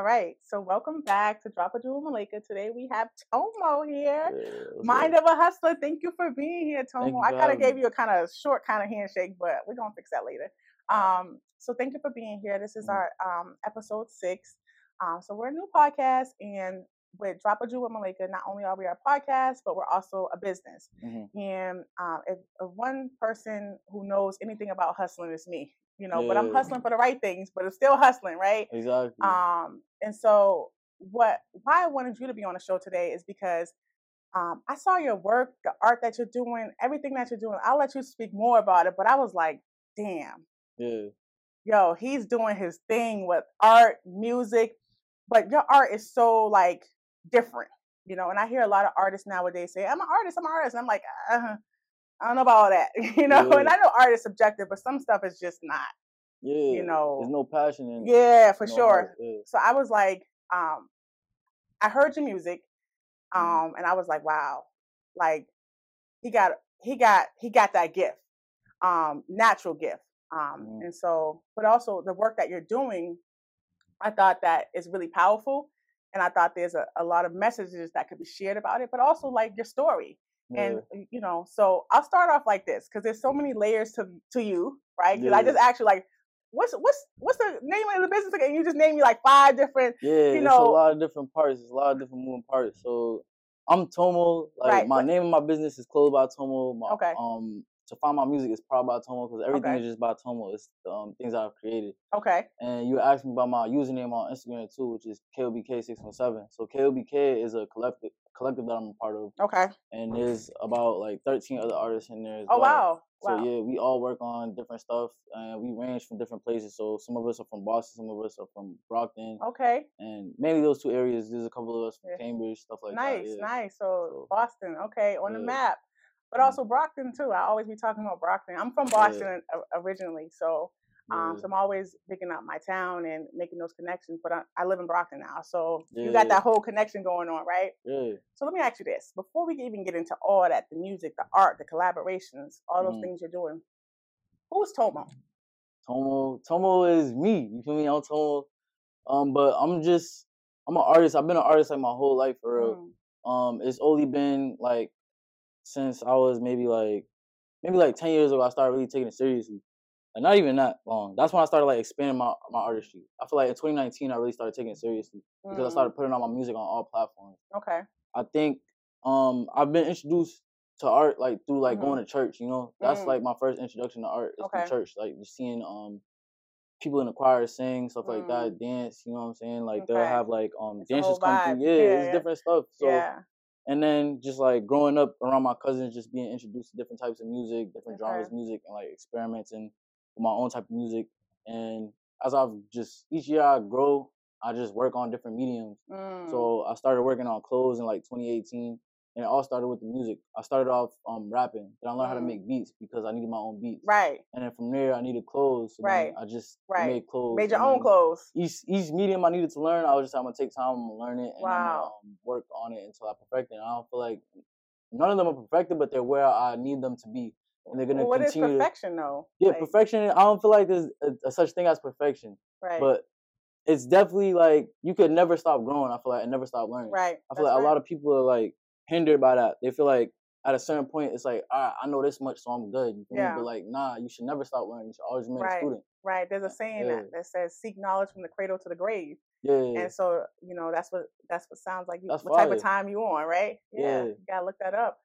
All right, so welcome back to Drop a Jewel Malika. Today we have Tomo here, Yeah, Mind of a Hustler. Thank you for being here, Tomo. I kind of gave you a kind of short kind of handshake, but we're gonna fix that later. Um, so thank you for being here. This is Mhm. our um, episode six. Um, so we're a new podcast, and with Drop a Jewel with Malika, not only are we a podcast, but we're also a business. Mhm. And um, if, if one person who knows anything about hustling is me, you know, but I'm hustling for the right things, but it's still hustling, right? Exactly. Um, and so what why I wanted you to be on the show today is because um, I saw your work, the art that you're doing, everything that you're doing. I'll let you speak more about it, but I was like, damn, yeah. yo, he's doing his thing with art, music, but your art is so like different, you know. And I hear a lot of artists nowadays say, "I'm an artist, I'm an artist," and I'm like, uh, I don't know about all that, you know. And I know art is subjective, but some stuff is just not, Yeah. You know, There's no passion in it. yeah, for no sure. heart, Yeah. So I was like, um, I heard your music, Mhm. um, and I was like, wow, like he got he got he got that gift, um, natural gift. Um, Mhm. and so, but also the work that you're doing, I thought that is really powerful, and I thought there's a, a lot of messages that could be shared about it, but also like your story. Yeah. And you know, so I'll start off like this because there's so many layers to to you, right? Because I just actually like, what's what's what's the name of the business again? You just named me like five different. yeah. you it's know- a lot of different parts. It's a lot of different moving parts. So I'm Tomo. Like Right, my what- name of my business is Clothes by Tomo. My, Okay. Um. To find my music is Prod by Tomo because everything Okay. is just by Tomo. It's the um, things I've created. Okay, And you asked me about my username on Instagram too, which is KOBK617. So KOBK is a collective collective that I'm a part of. okay. and there's about like 13 other artists in there as Oh well. wow, So wow. yeah, we all work on different stuff, and we range from different places. So some of us are from Boston, some of us are from Brockton, Okay, and mainly those two areas. There's a couple of us from Yeah. Cambridge, stuff like nice, that. Yeah. nice. So, So- Boston, okay, on the map, but Mhm. also Brockton too. I always be talking about Brockton. I'm from Boston o- originally, so um, so I'm always picking up my town and making those connections. But I, I live in Brockton now, so you got that whole connection going on, right? yeah. So let me ask you this: before we even get into all that, the music, the art, the collaborations, all those Mhm. things you're doing, who's Tomo? Tomo, Tomo is me. You feel me? I'm Tomo. Um, but I'm just, I'm an artist. I've been an artist like my whole life for real. Mm, Um, it's only been like since I was maybe like maybe like ten years ago. I started really taking it seriously. Like not even that long. That's when I started like expanding my my artistry. I feel like in 2019 I really started taking it seriously because I mm, started putting out my music on all platforms. Okay. I think um I've been introduced to art like through like going to church. You know, that's Mm. like my first introduction to art is Okay. through church. Like just seeing um people in the choir sing stuff like Mm. that, dance. You know what I'm saying? Like they'll have like um It's dancers come through. Yeah, Yeah, it's yeah. different stuff. So yeah. and then just like growing up around my cousins, just being introduced to different types of music, different genres of music, and like experimenting my own type of music. And as I've just each year I grow, I just work on different mediums. Mm, So I started working on clothes in like 2018, and it all started with the music. I started off um rapping, then I learned how to Mm. make beats because I needed my own beats. right. And then from there, I needed clothes. So Right. I just Right. made clothes. Made your own clothes. each each medium I needed to learn, I was just I'm gonna take time, I'm gonna learn it, and I'm Wow. gonna um, work on it until I perfect it. And I don't feel like none of them are perfected, but they're where I need them to be, and they're gonna Well, what is continue. to, perfection though? yeah, Like, perfection. I don't feel like there's a, a such thing as perfection, Right. but it's definitely like you could never stop growing. I feel like and never stop learning. right. I feel That's like a lot of people are like hindered by that. They feel like at a certain point, it's like, all right, I know this much, so I'm good. You? Yeah. But like, nah, you should never stop learning. You should always remain Right. a student. Right. There's a saying Yeah. that, that says seek knowledge from the cradle to the grave. Yeah, yeah, And so, you know, that's what that's what sounds like you That's what type of time you on, right? Yeah. You gotta look that up.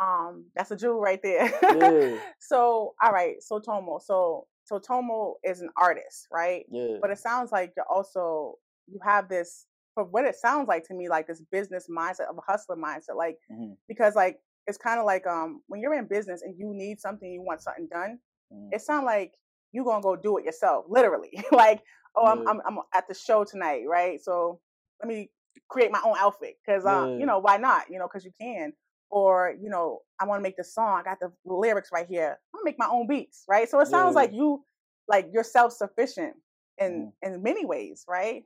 Um, that's a jewel right there. yeah, so all right, so Tomo. So so Tomo is an artist, right? yeah. But it sounds like you're also you have this for what it sounds like to me, like this business mindset of a hustler mindset. Like Mhm. because like it's kind of like um when you're in business and you need something, you want something done, Mhm. it sounds like you gonna go do it yourself, literally. like, oh, I'm, I'm I'm at the show tonight, right? So let me create my own outfit because um, Yeah. you know why not? You know because you can. Or you know I want to make this song. I got the lyrics right here. I'm gonna make my own beats, right? So it sounds Yeah. like you like you're self sufficient in in many ways, right?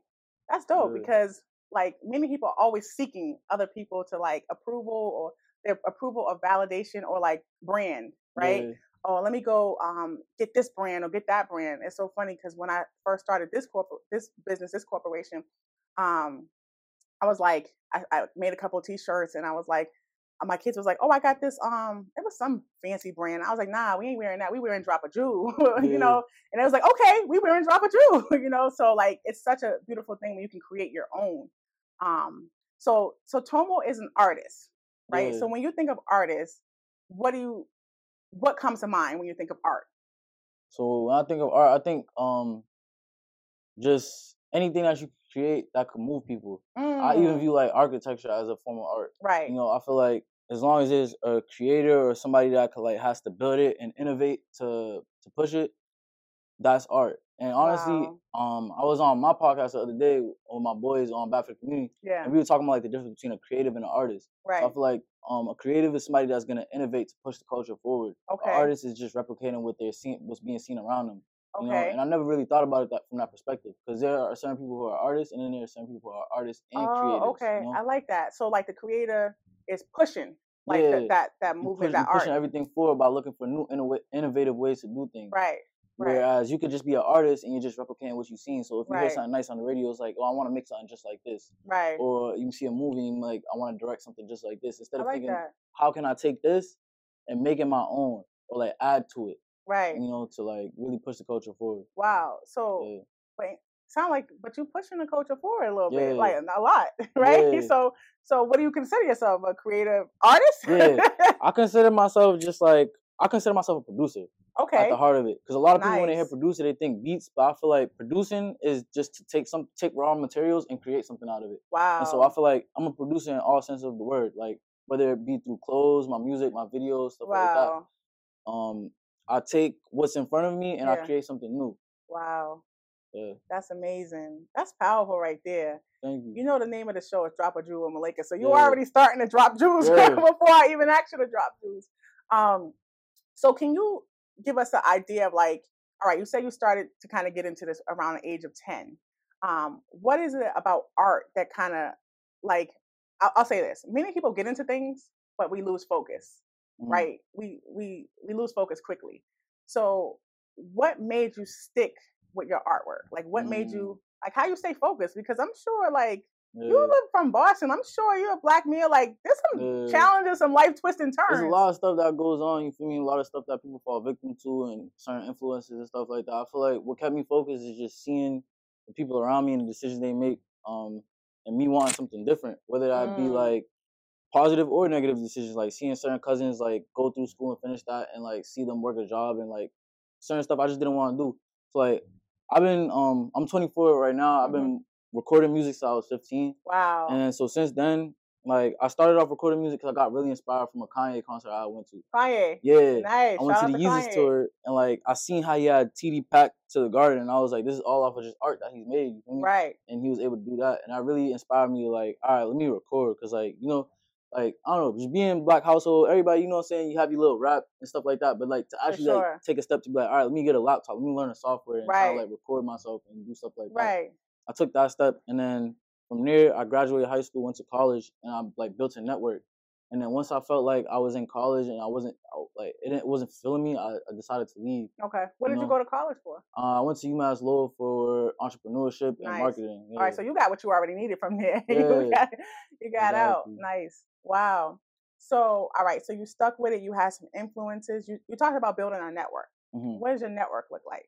That's dope Yeah. because like many people are always seeking other people to like approval or their approval of validation or like brand, right? Yeah. oh, let me go um, get this brand or get that brand. It's so funny because when I first started this corporate, this business, this corporation, um, I was like, I, I made a couple of t-shirts and I was like, my kids was like, oh, I got this. Um, it was some fancy brand. I was like, nah, we ain't wearing that. We wearing Drop a Jew, you Yeah. know. And it was like, okay, we wearing Drop a Jew, you know. So like, it's such a beautiful thing when you can create your own. Um, so so Tomo is an artist, right? Yeah. So when you think of artists, what do you, what comes to mind when you think of art? So when I think of art, I think um just anything that you create that could move people. I even Mm, view like architecture as a form of art. right, You know, I feel like as long as there's a creator or somebody that could like has to build it and innovate to to push it, that's art. And honestly, Wow. um, I was on my podcast the other day with my boys on Bad for the Community, yeah, and we were talking about like the difference between a creative and an artist. So I feel like um, a creative is somebody that's gonna innovate to push the culture forward. okay, An artist is just replicating what they're seeing, what's being seen around them. You know, okay. and I never really thought about it that from that perspective because there are certain people who are artists, and then there are certain people who are artists and. Oh, okay. You know? I like that. So like the creator is pushing like the, Yeah. that that you movement, push, that pushing art. everything forward by looking for new innova- innovative ways to do things. Right. Right. Whereas you could just be an artist and you're just replicating what you've seen. So if you hear something nice on the radio, it's like, oh, I want to make something just like this. Right. Or you see a movie and like, I want to direct something just like this. Instead of like thinking, that. how can I take this and make it my own or like add to it, Right. you know, to like really push the culture forward. Wow. So Yeah. wait, sound like but you pushing the culture forward a little bit, like a lot, right? Yeah. So so what do you consider yourself a creative artist? Yeah. I consider myself just like, I consider myself a producer. Okay. At the heart of it. Because a lot of people when they hear producer, they think beats, but I feel like producing is just to take some take raw materials and create something out of it. Wow. And so I feel like I'm a producer in all sense of the word, like whether it be through clothes, my music, my videos, stuff like wow. that. Um, I take what's in front of me and Yeah. I create something new. Wow. Yeah, That's amazing. That's powerful right there. thank you. You know the name of the show is Drop a Jewel Malika. So you're Yeah. already starting to drop jewels before I even ask you to drop jewels. Um, so can you give us an idea of like, all right, you said you started to kind of get into this around the age of 10. Um, what is it about art that kind of like, I'll, I'll say this, many people get into things, but we lose focus, Mhm. right? We, we, we lose focus quickly. So what made you stick with your artwork? Like what made Mm. you, like how you stay focused? Because I'm sure like, Yeah. you live from Boston. I'm sure you're a black male. Like there's some Yeah. challenges, some life twisting turns. There's a lot of stuff that goes on. You feel me? A lot of stuff that people fall victim to, and certain influences and stuff like that. I feel like what kept me focused is just seeing the people around me and the decisions they make, um, and me wanting something different. Whether that be Mm. like positive or negative decisions, like seeing certain cousins like go through school and finish that, and like see them work a job and like certain stuff I just didn't want to do. So like I've been, um, I'm 24 right now. I've Mhm. been recording music since I was 15. wow. And so since then, like I started off recording music because I got really inspired from a Kanye concert I went to. Kanye. Yeah, Nice. I went Shout to the to Yeezus Kanye. tour and like I seen how he had TD packed to the garden, and I was like, this is all off of just art that he's made. You me? Right. And he was able to do that, and that really inspired me to like, all right, let me record because like you know. Like I don't know, just being in black household, everybody, you know what I'm saying, you have your little rap and stuff like that. But like to actually sure. like take a step to be like, all right, let me get a laptop, let me learn a software and try Right. to like record myself and do stuff like that. Right. I took that step, and then from there, I graduated high school, went to college, and I like built a network. And then once I felt like I was in college and I wasn't like it wasn't filling me, I, I decided to leave. Okay. What You did you go to college for? Uh, I went to UMass Lowell for entrepreneurship and Nice. marketing. All right. So you got what you already needed from there. you Yeah. got, you got out. Nice. Wow. So, all right. So you stuck with it. You had some influences. You, you talked about building a network. hmm What does your network look like?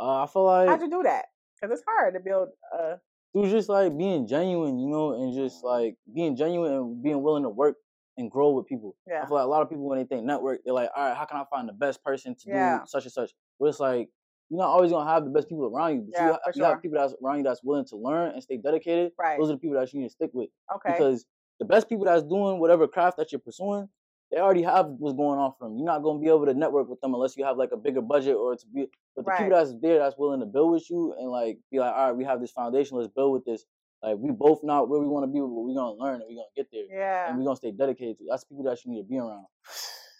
uh, I feel like How'd you do that? Because it's hard to build a. it was just like being genuine, you know, and just like being genuine and being willing to work and grow with people. Yeah. I feel like a lot of people when they think network, they're like, all right, how can I find the best person to Yeah. do such and such? But it's like you're not always gonna have the best people around you, but Yeah, you, you sure. have people that's around you that's willing to learn and stay dedicated. Right. Those are the people that you need to stick with Okay. because the best people that's doing whatever craft that you're pursuing, they already have what's going on for them. You're not gonna be able to network with them unless you have like a bigger budget or to be. But the people that's there that's willing to build with you and like be like, all right, we have this foundation, let's build with this. Like we both not where we want to be, but we're gonna learn and we're gonna get there yeah. and we're gonna stay dedicated to. That's people that you need to be around.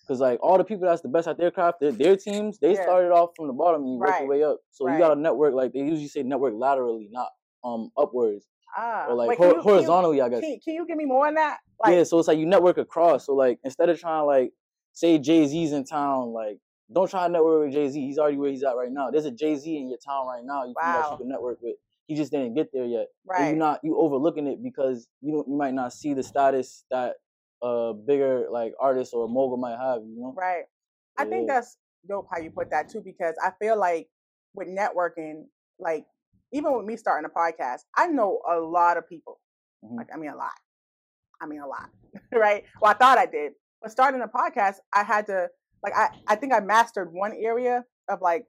Cause like all the people that's the best at their craft, their, their teams, they Yeah. started off from the bottom and you work your way up. So Right. you got to network like they usually say network laterally, not um upwards ah. or like hor- you- can you- horizontally. I guess. Can, can you give me more on that? Like, yeah. So it's like you network across. So like instead of trying to like say Jay Z's in town, like don't try to network with Jay Z. He's already where he's at right now. There's a Jay Z in your town right now. You feel me, that Wow. you can network with. He just didn't get there yet. And right. you not you overlooking it because you don't you might not see the status that a bigger like artist or mogul might have. You know. Right. I think that's dope how you put that too, because I feel like with networking, like even with me starting a podcast, I know a lot of people. Mhm. Like I mean a lot. I mean a lot. right? Well, I thought I did. But starting a podcast, I had to like I, I think I mastered one area of like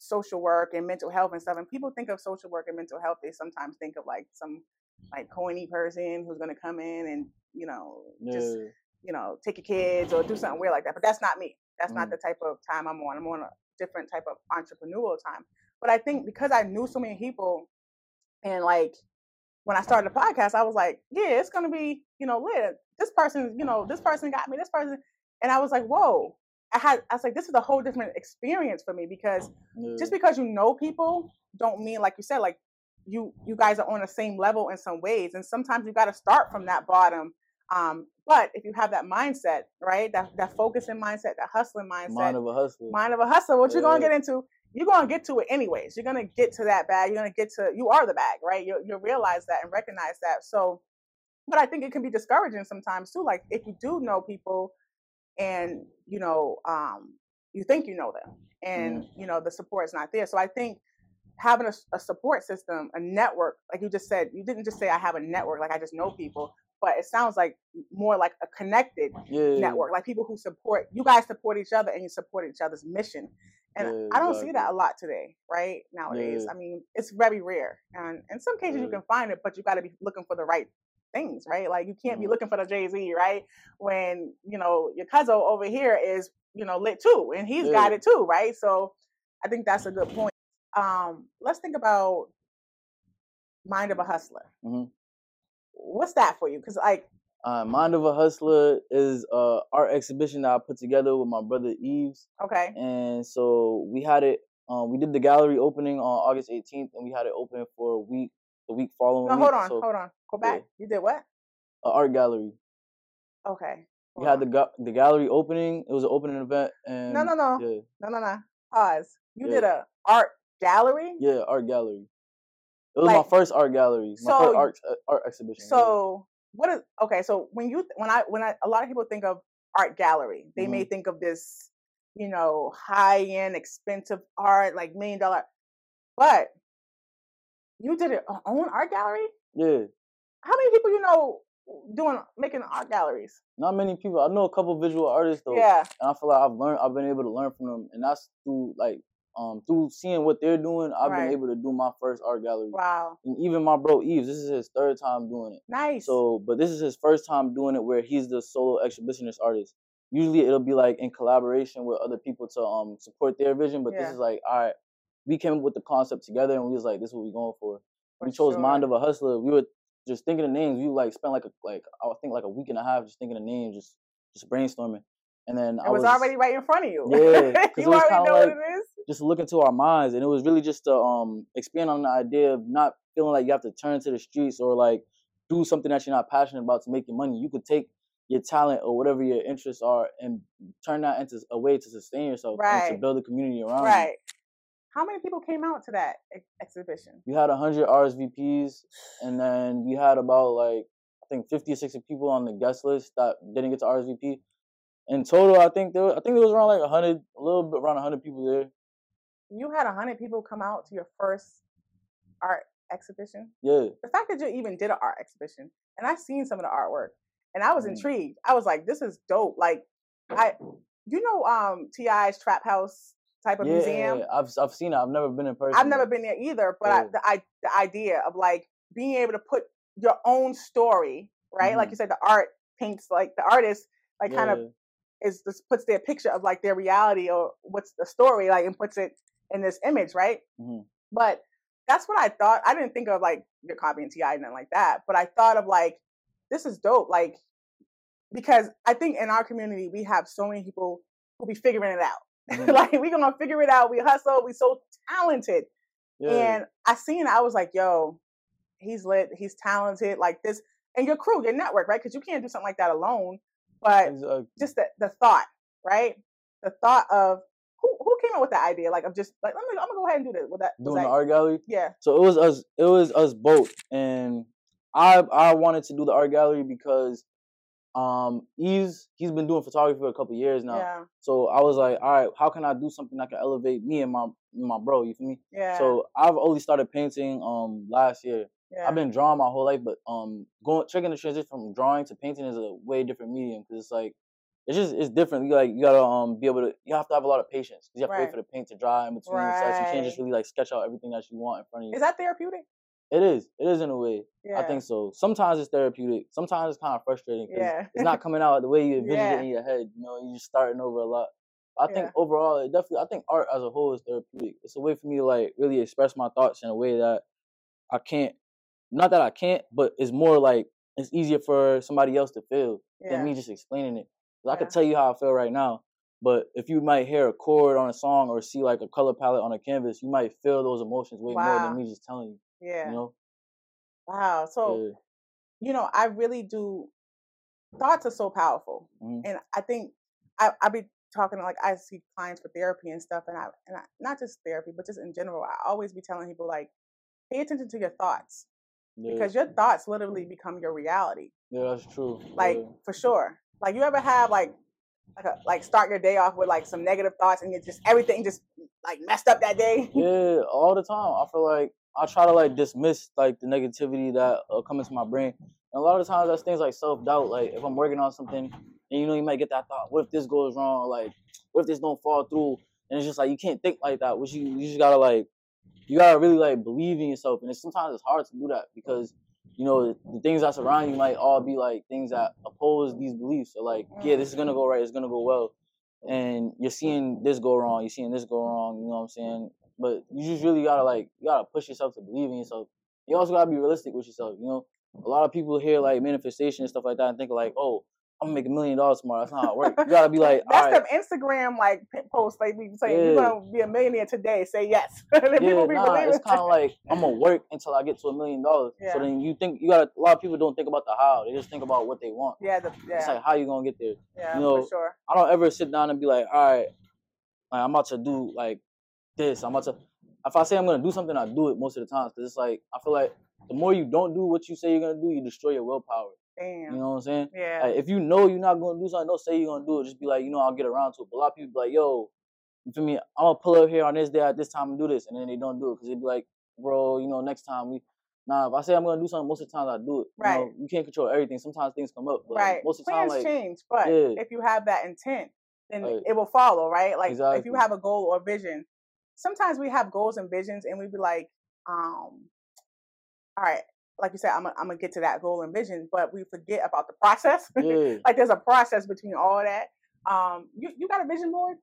social work and mental health and stuff. And people think of social work and mental health, they sometimes think of like some like coiny person who's gonna come in and, you know, just Yeah. you know, take your kids or do something weird like that. But that's not me. That's not Mm. the type of time I'm on. I'm on a different type of entrepreneurial time. But I think because I knew so many people and like when I started the podcast, I was like, yeah, it's gonna be, you know, lit. This person, you know, this person got me, this person. And I was like, whoa. I had I was like, this is a whole different experience for me because Yeah. just because you know people don't mean like you said like you you guys are on the same level in some ways and sometimes you got to start from that bottom um but if you have that mindset right that that focusing mindset that hustling mindset mind of a hustler. mind of a hustler what you're going to get into? You're going to get to it anyways. You're going to get to that bag. You're going to get to you are the bag right? You you realize that and recognize that. So but i think it can be discouraging sometimes too like if you do know people and you know um you think you know them and you know the support is not there. So i think having a support system a network like you just said you didn't just say i have a network like i just know people but it sounds like more like a connected yeah. network like people who support you guys support each other and you support each other's mission and Yeah, i don't see that a lot today right nowadays. Yeah. i mean it's very rare and in some cases you can find it but you got to be looking for the right things right like you can't be Mhm. looking for the jay-z right when you know your cousin over here is you know lit too and he's got it too right so i think that's a good point um let's think about mind of a hustler Mhm. what's that for you because like Uh, Mind of a Hustler is a art exhibition that I put together with my brother Eves, okay and so we had it. Um, we did the gallery opening on August 18th, and we had it open for a week. The week following. no week, hold on so, hold on go yeah. back you did what A art gallery. okay We had the ga- the gallery opening. It was an opening event, and no no no yeah, no no no pause you Yeah. did a art gallery yeah, art gallery. It was Like- my first art gallery, my So- first art uh, art exhibition. yeah. So what is okay? So when you when I when I a lot of people think of art gallery, they Mm-hmm. may think of this, you know, high end, expensive art, like million dollar. But you did it o- own art gallery. yeah, How many people you know doing making art galleries? not many people. I know a couple visual artists though, Yeah, and I feel like I've learned. I've been able to learn from them, and that's through like um through seeing what they're doing. I've Right. been able to do my first art gallery, wow, and even my bro Eves. This is his third time doing it. nice. So, but this is his first time doing it where he's the solo exhibitionist artist. Usually, it'll be like in collaboration with other people to um support their vision. But Yeah. this is like, all right, we came up with the concept together, and we was like, this is what we going for. For we chose Mind of a Hustler. We were just thinking of names. We like spent like a like I think like a week and a half just thinking of names, just just brainstorming. And then it I was, was already right in front of you. Yeah, you already know what like- it is. just look into our minds and it was really just to um expand on the idea of not feeling like you have to turn to the streets or like do something that you're not passionate about to make your money you could take your talent or whatever your interests are and turn that into a way to sustain yourself and to build a community around you Right. How many people came out to that ex- exhibition? we had 100 rsvps and then we had about like i think 50 or 60 people on the guest list that didn't get to rsvp in total i think there was, i think there was around like 100 a little bit around 100 people there You had a hundred people come out to your first art exhibition. yeah the fact that you even did an art exhibition and I've seen some of the artwork and I was Mhm. intrigued. I was like, this is dope. Like I you know um T.I.'s Trap House type of yeah museum. I've, I've seen it i've never been in person I've never been there either, but I, the I the idea of like being able to put your own story, right? Like Mhm. you said, the art paints like the artist like kind of Yeah. is just puts their picture of like their reality or what's the story like and puts it in this image, right? Mhm. But that's what I thought. I didn't think of like you're copying T.I. and nothing like that, but I thought of like this is dope, like because I think in our community we have so many people who be figuring it out. Mhm. like we gonna figure it out. We hustle. We so talented, Yeah. and I seen. I was like, yo, he's lit. He's talented. Like this, and your crew, your network, right? Because you can't do something like that alone. But Exactly. just the, the thought, right? The thought of who who came up with that idea? Like, of just like, let me, I'm gonna go ahead and do this. With that, doing that, the art gallery. yeah, So it was us. It was us both, and I I wanted to do the art gallery because um he's he's been doing photography for a couple years now. yeah, So I was like, all right, how can I do something that can elevate me and my my bro? You feel me? yeah. So I've only started painting um last year. yeah. I've been drawing my whole life, but um going checking the transition from drawing to painting is a way different medium because it's like it's just it's different. You like you gotta um be able to you have to have a lot of patience you have to wait for the paint to dry in between sets. You can't just really like sketch out everything that you want in front of you. Is that therapeutic? It is. It is in a way. Yeah. I think so. Sometimes it's therapeutic. Sometimes it's kind of frustrating because Yeah. it's not coming out the way you envisioned Yeah. it in your head. You know, you're just starting over a lot. I think Yeah. overall, it definitely. I think art as a whole is therapeutic. It's a way for me to like really express my thoughts in a way that I can't. Not that I can't, but it's more like it's easier for somebody else to feel than me just explaining it. I could tell you how I feel right now, but if you might hear a chord on a song or see like a color palette on a canvas, you might feel those emotions way more than me just telling you. Yeah. You know. Wow. So, Yeah. you know, I really do. Thoughts are so powerful, Mhm. and I think I I be talking like I see clients for therapy and stuff, and I and I, not just therapy, but just in general, I always be telling people like, pay attention to your thoughts Yeah. because your thoughts literally become your reality. Yeah, that's true. Like yeah. for sure. Like you ever have like like a, like start your day off with like some negative thoughts and you just everything just like messed up that day. yeah, all the time. I feel like I try to like dismiss like the negativity that uh, come into my brain. And a lot of times that's things like self doubt. Like if I'm working on something and you know you might get that thought, what if this goes wrong? Like what if this don't fall through? And it's just like you can't think like that. Which you you just gotta like you gotta really like believe in yourself. And it's, sometimes it's hard to do that because you know the things that surround you might all be like things that oppose these beliefs. So like yeah, this is gonna go right. It's gonna go well. And you're seeing this go wrong. You're seeing this go wrong. You know what I'm saying? But you just really gotta like you gotta push yourself to believe in yourself. You also gotta be realistic with yourself. You know, a lot of people hear like manifestation and stuff like that and think like, oh, I'm gonna make a million dollars tomorrow. That's not how it works. You gotta be like, all That's right, the Instagram like p- post they be saying you're gonna be a millionaire today. Say yes. yeah, people nah. It's kind of like I'm gonna work until I get to a million dollars. So then you think you got a lot of people don't think about the how. They just think about what they want. yeah, the, It's like how you gonna get there. yeah, you know, for sure. I don't ever sit down and be like, all right, like, I'm about to do like this. I'm about to. If I say I'm gonna do something, I do it most of the time. Cause it's like I feel like the more you don't do what you say you're gonna do, you destroy your willpower. Damn. You know what I'm saying? yeah. Like, if you know you're not gonna do something, don't say you're gonna do it. Just be like, you know, I'll get around to it. But a lot of people be like, yo, you feel me? I'm gonna pull up here on this day at this time and do this, and then they don't do it because they be like, bro, you know, next time we. Nah, if I say I'm gonna do something, most of the time I do it. You Right. know, you can't control everything. Sometimes things come up, but like, right. most of the time, Plans like, change, but yeah. if you have that intent, then Right. it will follow, right? Like if you have a goal or vision, sometimes we have goals and visions, and we be like, um, all right, like you said, I'm gonna get to that goal and vision, but we forget about the process. yeah, like there's a process between all that. Um, you you got a vision board?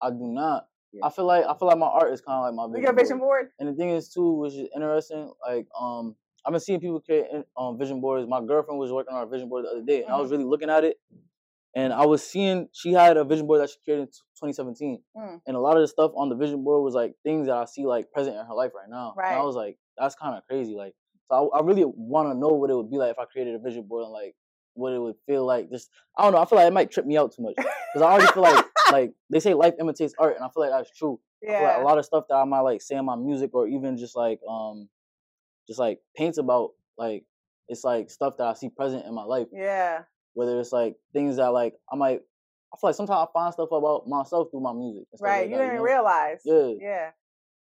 I do not. Yeah. I feel like I feel like my art is kind of like my You vision. got a vision board. board? And the thing is too, which is interesting, like um, I've been seeing people create um vision boards. My girlfriend was working on a vision board the other day, and I Mm-hmm. was really looking at it, and I was seeing she had a vision board that she created in 2017, Mm. and a lot of the stuff on the vision board was like things that I see like present in her life right now. And Right. I was like, that's kind of crazy. Like, so I, I really want to know what it would be like if I created a vision board and like what it would feel like. Just I don't know. I feel like it might trip me out too much because I already feel like like they say life imitates art, and I feel like that's true. Feel like Yeah. a lot of stuff that I might like say in my music or even just like um just like paints about like it's like stuff that I see present in my life. Yeah. Whether it's like things that like I might I feel like sometimes I find stuff about myself through my music. Right. like you that, didn't know? realize. Yeah. Yeah.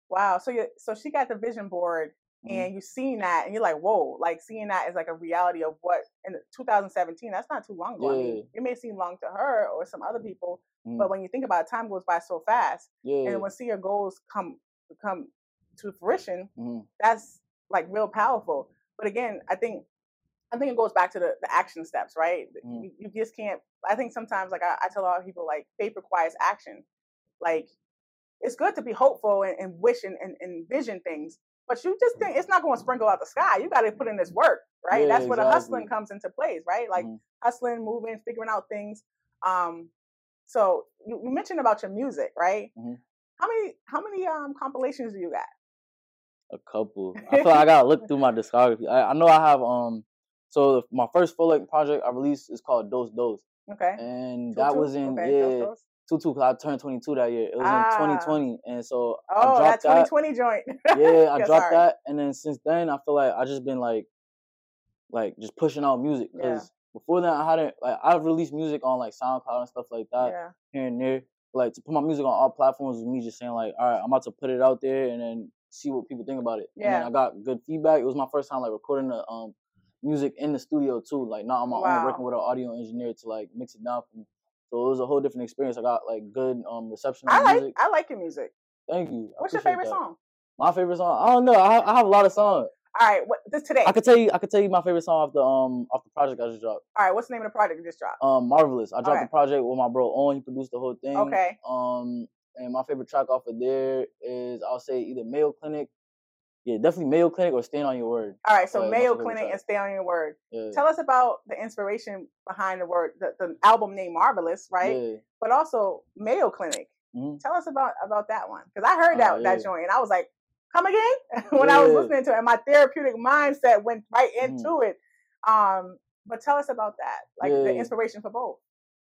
Wow. So you so she got the vision board Mhm. and you seen that and you're like, whoa, like seeing that is like a reality of what in 2017, that's not too long ago. I mean, it may seem long to her or some other people, Mhm. but when you think about it, time goes by so fast. yeah. And when see your goals come come to fruition, Mhm. that's like real powerful. But again, I think I think it goes back to the, the action steps, right? Mhm. You, you just can't. I think sometimes, like I, I tell a lot of people, like faith requires action. Like it's good to be hopeful and, and wish and, and, and envision things, but you just think it's not going to sprinkle out the sky. You got to put in this work, right? Yeah, That's where the hustling comes into place, right? Like Mhm. hustling, moving, figuring out things. Um, so you, you mentioned about your music, right? Mhm. How many how many um compilations do you got? a couple. I feel like I gotta look through my discography. I, I know I have um so my first full length project I released is called Dose Dose. Okay. And Two, that two? was in Okay, yeah those. Tutu, because I turned 22 that year. It was Ah. in 2020, and so I Oh, that dropped that. 2020 joint. Yeah, I Yeah, dropped that, and then since then, I feel like I just been like, like just pushing out music. Yeah. Because before that, I hadn't like I've released music on like SoundCloud and stuff like that Yeah. here and there. Like to put my music on all platforms was me just saying like, all right, I'm about to put it out there and then see what people think about it. And Yeah. then I got good feedback. It was my first time like recording the um music in the studio too, like not on my Wow. own, working with an audio engineer to like mix it down for me. So it was a whole different experience. I got like good um reception I like music. I like your music. Thank you. I What's your favorite that. song? My favorite song. I don't know. I, I have a lot of songs. All right, what this today? I could tell you. I could tell you my favorite song off the um off the project I just dropped. All right, what's the name of the project you just dropped? Um, marvelous. I dropped Okay. the project with my bro Owen. He produced the whole thing. Okay. Um, and my favorite track off of there is I'll say either Mayo Clinic. Yeah, definitely Mayo Clinic or Stand on Your Word. All right, so Uh, Mayo Clinic and Stay on Your Word. Yeah. Tell us about the inspiration behind the word, the, the album name Marvelous, right? Yeah. But also Mayo Clinic. Mhm. Tell us about about that one because I heard that Oh, that joint and I was like, come again when I was listening to it. And my therapeutic mindset went right Mhm. into it. Um, but tell us about that, like the inspiration for both.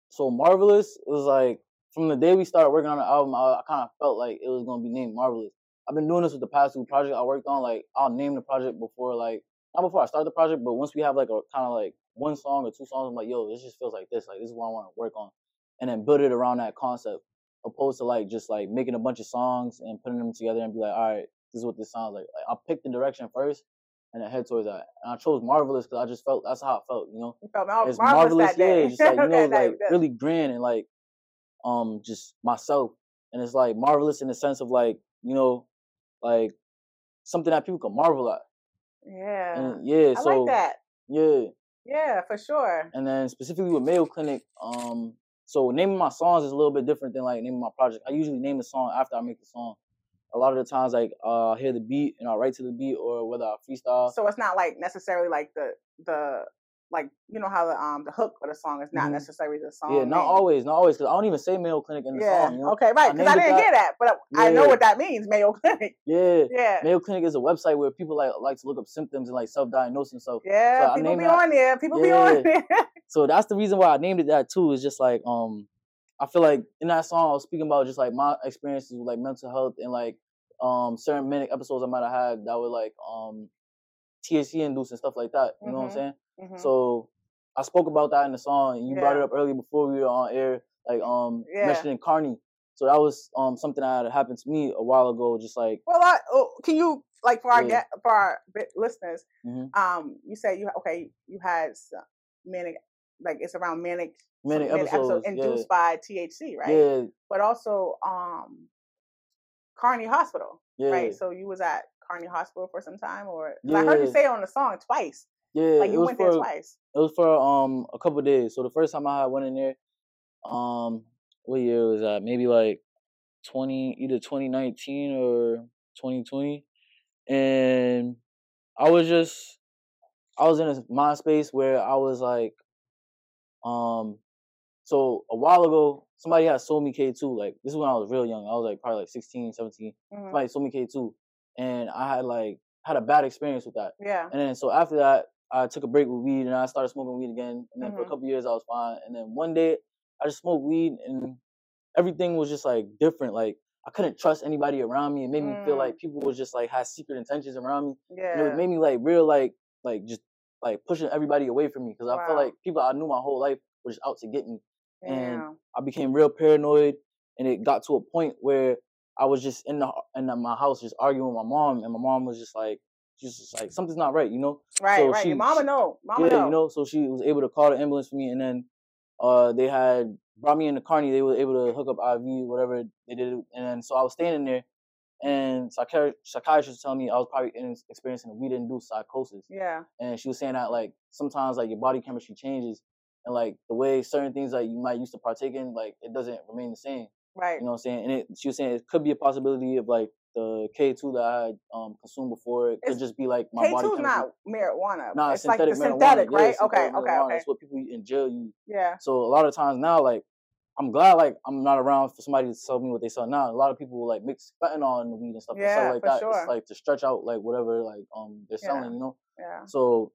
So marvelous was like from the day we started working on the album, I, I kind of felt like it was gonna be named marvelous. I've been doing this with the past two projects I worked on. Like I'll name the project before, like not before I start the project, but once we have like a kind of like one song or two songs, I'm like, yo, this just feels like this. Like this is what I want to work on, and then build it around that concept, opposed to like just like making a bunch of songs and putting them together and be like, all right, this is what this sounds like. Like I picked the direction first. And then head towards that. And I chose marvelous because I just felt that's how I felt, you know You felt mar- it's marvelous, marvelous, yeah. Just like you know, like that- really grand and like um just myself. And it's like marvelous in the sense of like, you know, like something that people can marvel at. yeah, And yeah, I so like that. yeah. Yeah, for sure. And then specifically with Mayo Clinic, um, so naming my songs is a little bit different than like naming my project. I usually name the song after I make the song. A lot of the times, like uh, I hear the beat and I write to the beat, or whether I freestyle. So it's not like necessarily like the the like you know how the um the hook of the song is not Mhm. necessarily the song. yeah, not name. always, not always, because I don't even say Mayo Clinic in the Yeah. song. You know? Okay. Right. Because I, it didn't that. hear that, but I know what that means. Mayo Clinic. Yeah. Yeah. Mayo Clinic is a website where people like like to look up symptoms and like self-diagnose themselves. Yeah. So people be that- on there. People be on there. So that's the reason why I named it that too. Is just like um, I feel like in that song I was speaking about just like my experiences with like mental health and like um certain manic episodes I might have had that were like um THC induced and stuff like that. You know what I'm Mhm. saying? Mhm. So I spoke about that in the song, and you brought it up earlier before we were on air, like um Yeah. mentioning Carney. So that was um something that happened to me a while ago. Just like well, I, oh, can you like for our Yeah. for our listeners? Mhm. Um, you said you okay. You had some manic, like it's around manic. some Manic episodes, yeah. induced by THC, right? yeah, But also um, Carney Hospital, yeah, right? So you was at Carney Hospital for some time, or I heard you say it on the song twice. Yeah. Like it you was went for there twice. it was for um a couple days. So the first time I had went in there, um, what year was that? Maybe like twenty, either twenty nineteen or twenty twenty, and I was just, I was in a mind space where I was like, um, so a while ago somebody had sold me K two. Like this is when I was real young. I was like probably like 16, 17. Mhm. Somebody sold me K two, and I had like had a bad experience with that. Yeah. And then so after that, I took a break with weed and I started smoking weed again. And then for a Mhm. couple years I was fine. And then one day I just smoked weed and everything was just like different. Like I couldn't trust anybody around me. It made me feel Mm. like people was just like had secret intentions around me. And Yeah. it made me like real like like just like pushing everybody away from me because I felt like people I knew my whole life were just out to get me. and yeah. I became real paranoid, and it got to a point where I was just in the in the, my house just arguing with my mom, and my mom was just like, she's just like something's not right, you know. Right. so right. she- Your mama know. Mama yeah, know. you know. So she was able to call the ambulance for me, and then uh they had brought me in the Carney. They were able to hook up IV, whatever they did, and then so I was standing there, and psychiatrist psychiatrist was telling me I was probably in, experiencing a weed induced psychosis Yeah. and she was saying that like sometimes like your body chemistry changes and like the way certain things that you might used to partake in like it doesn't remain the same Right. you know what i'm saying and it, she was saying it could be a possibility of like the k2 that i had um consumed before it could It's- just be like my K body two is not marijuana. Nah, it's like the synthetic marijuana. synthetic, Yeah, right? synthetic okay. Okay. marijuana. Okay. That's what people in jail use. Yeah. So a lot of times now, like, I'm glad like I'm not around for somebody to tell me what they sell now. A lot of people will, like mix fentanyl in the weed and stuff and stuff like for that. sure. It's like to stretch out like whatever like um they're Yeah. selling, you know. Yeah. So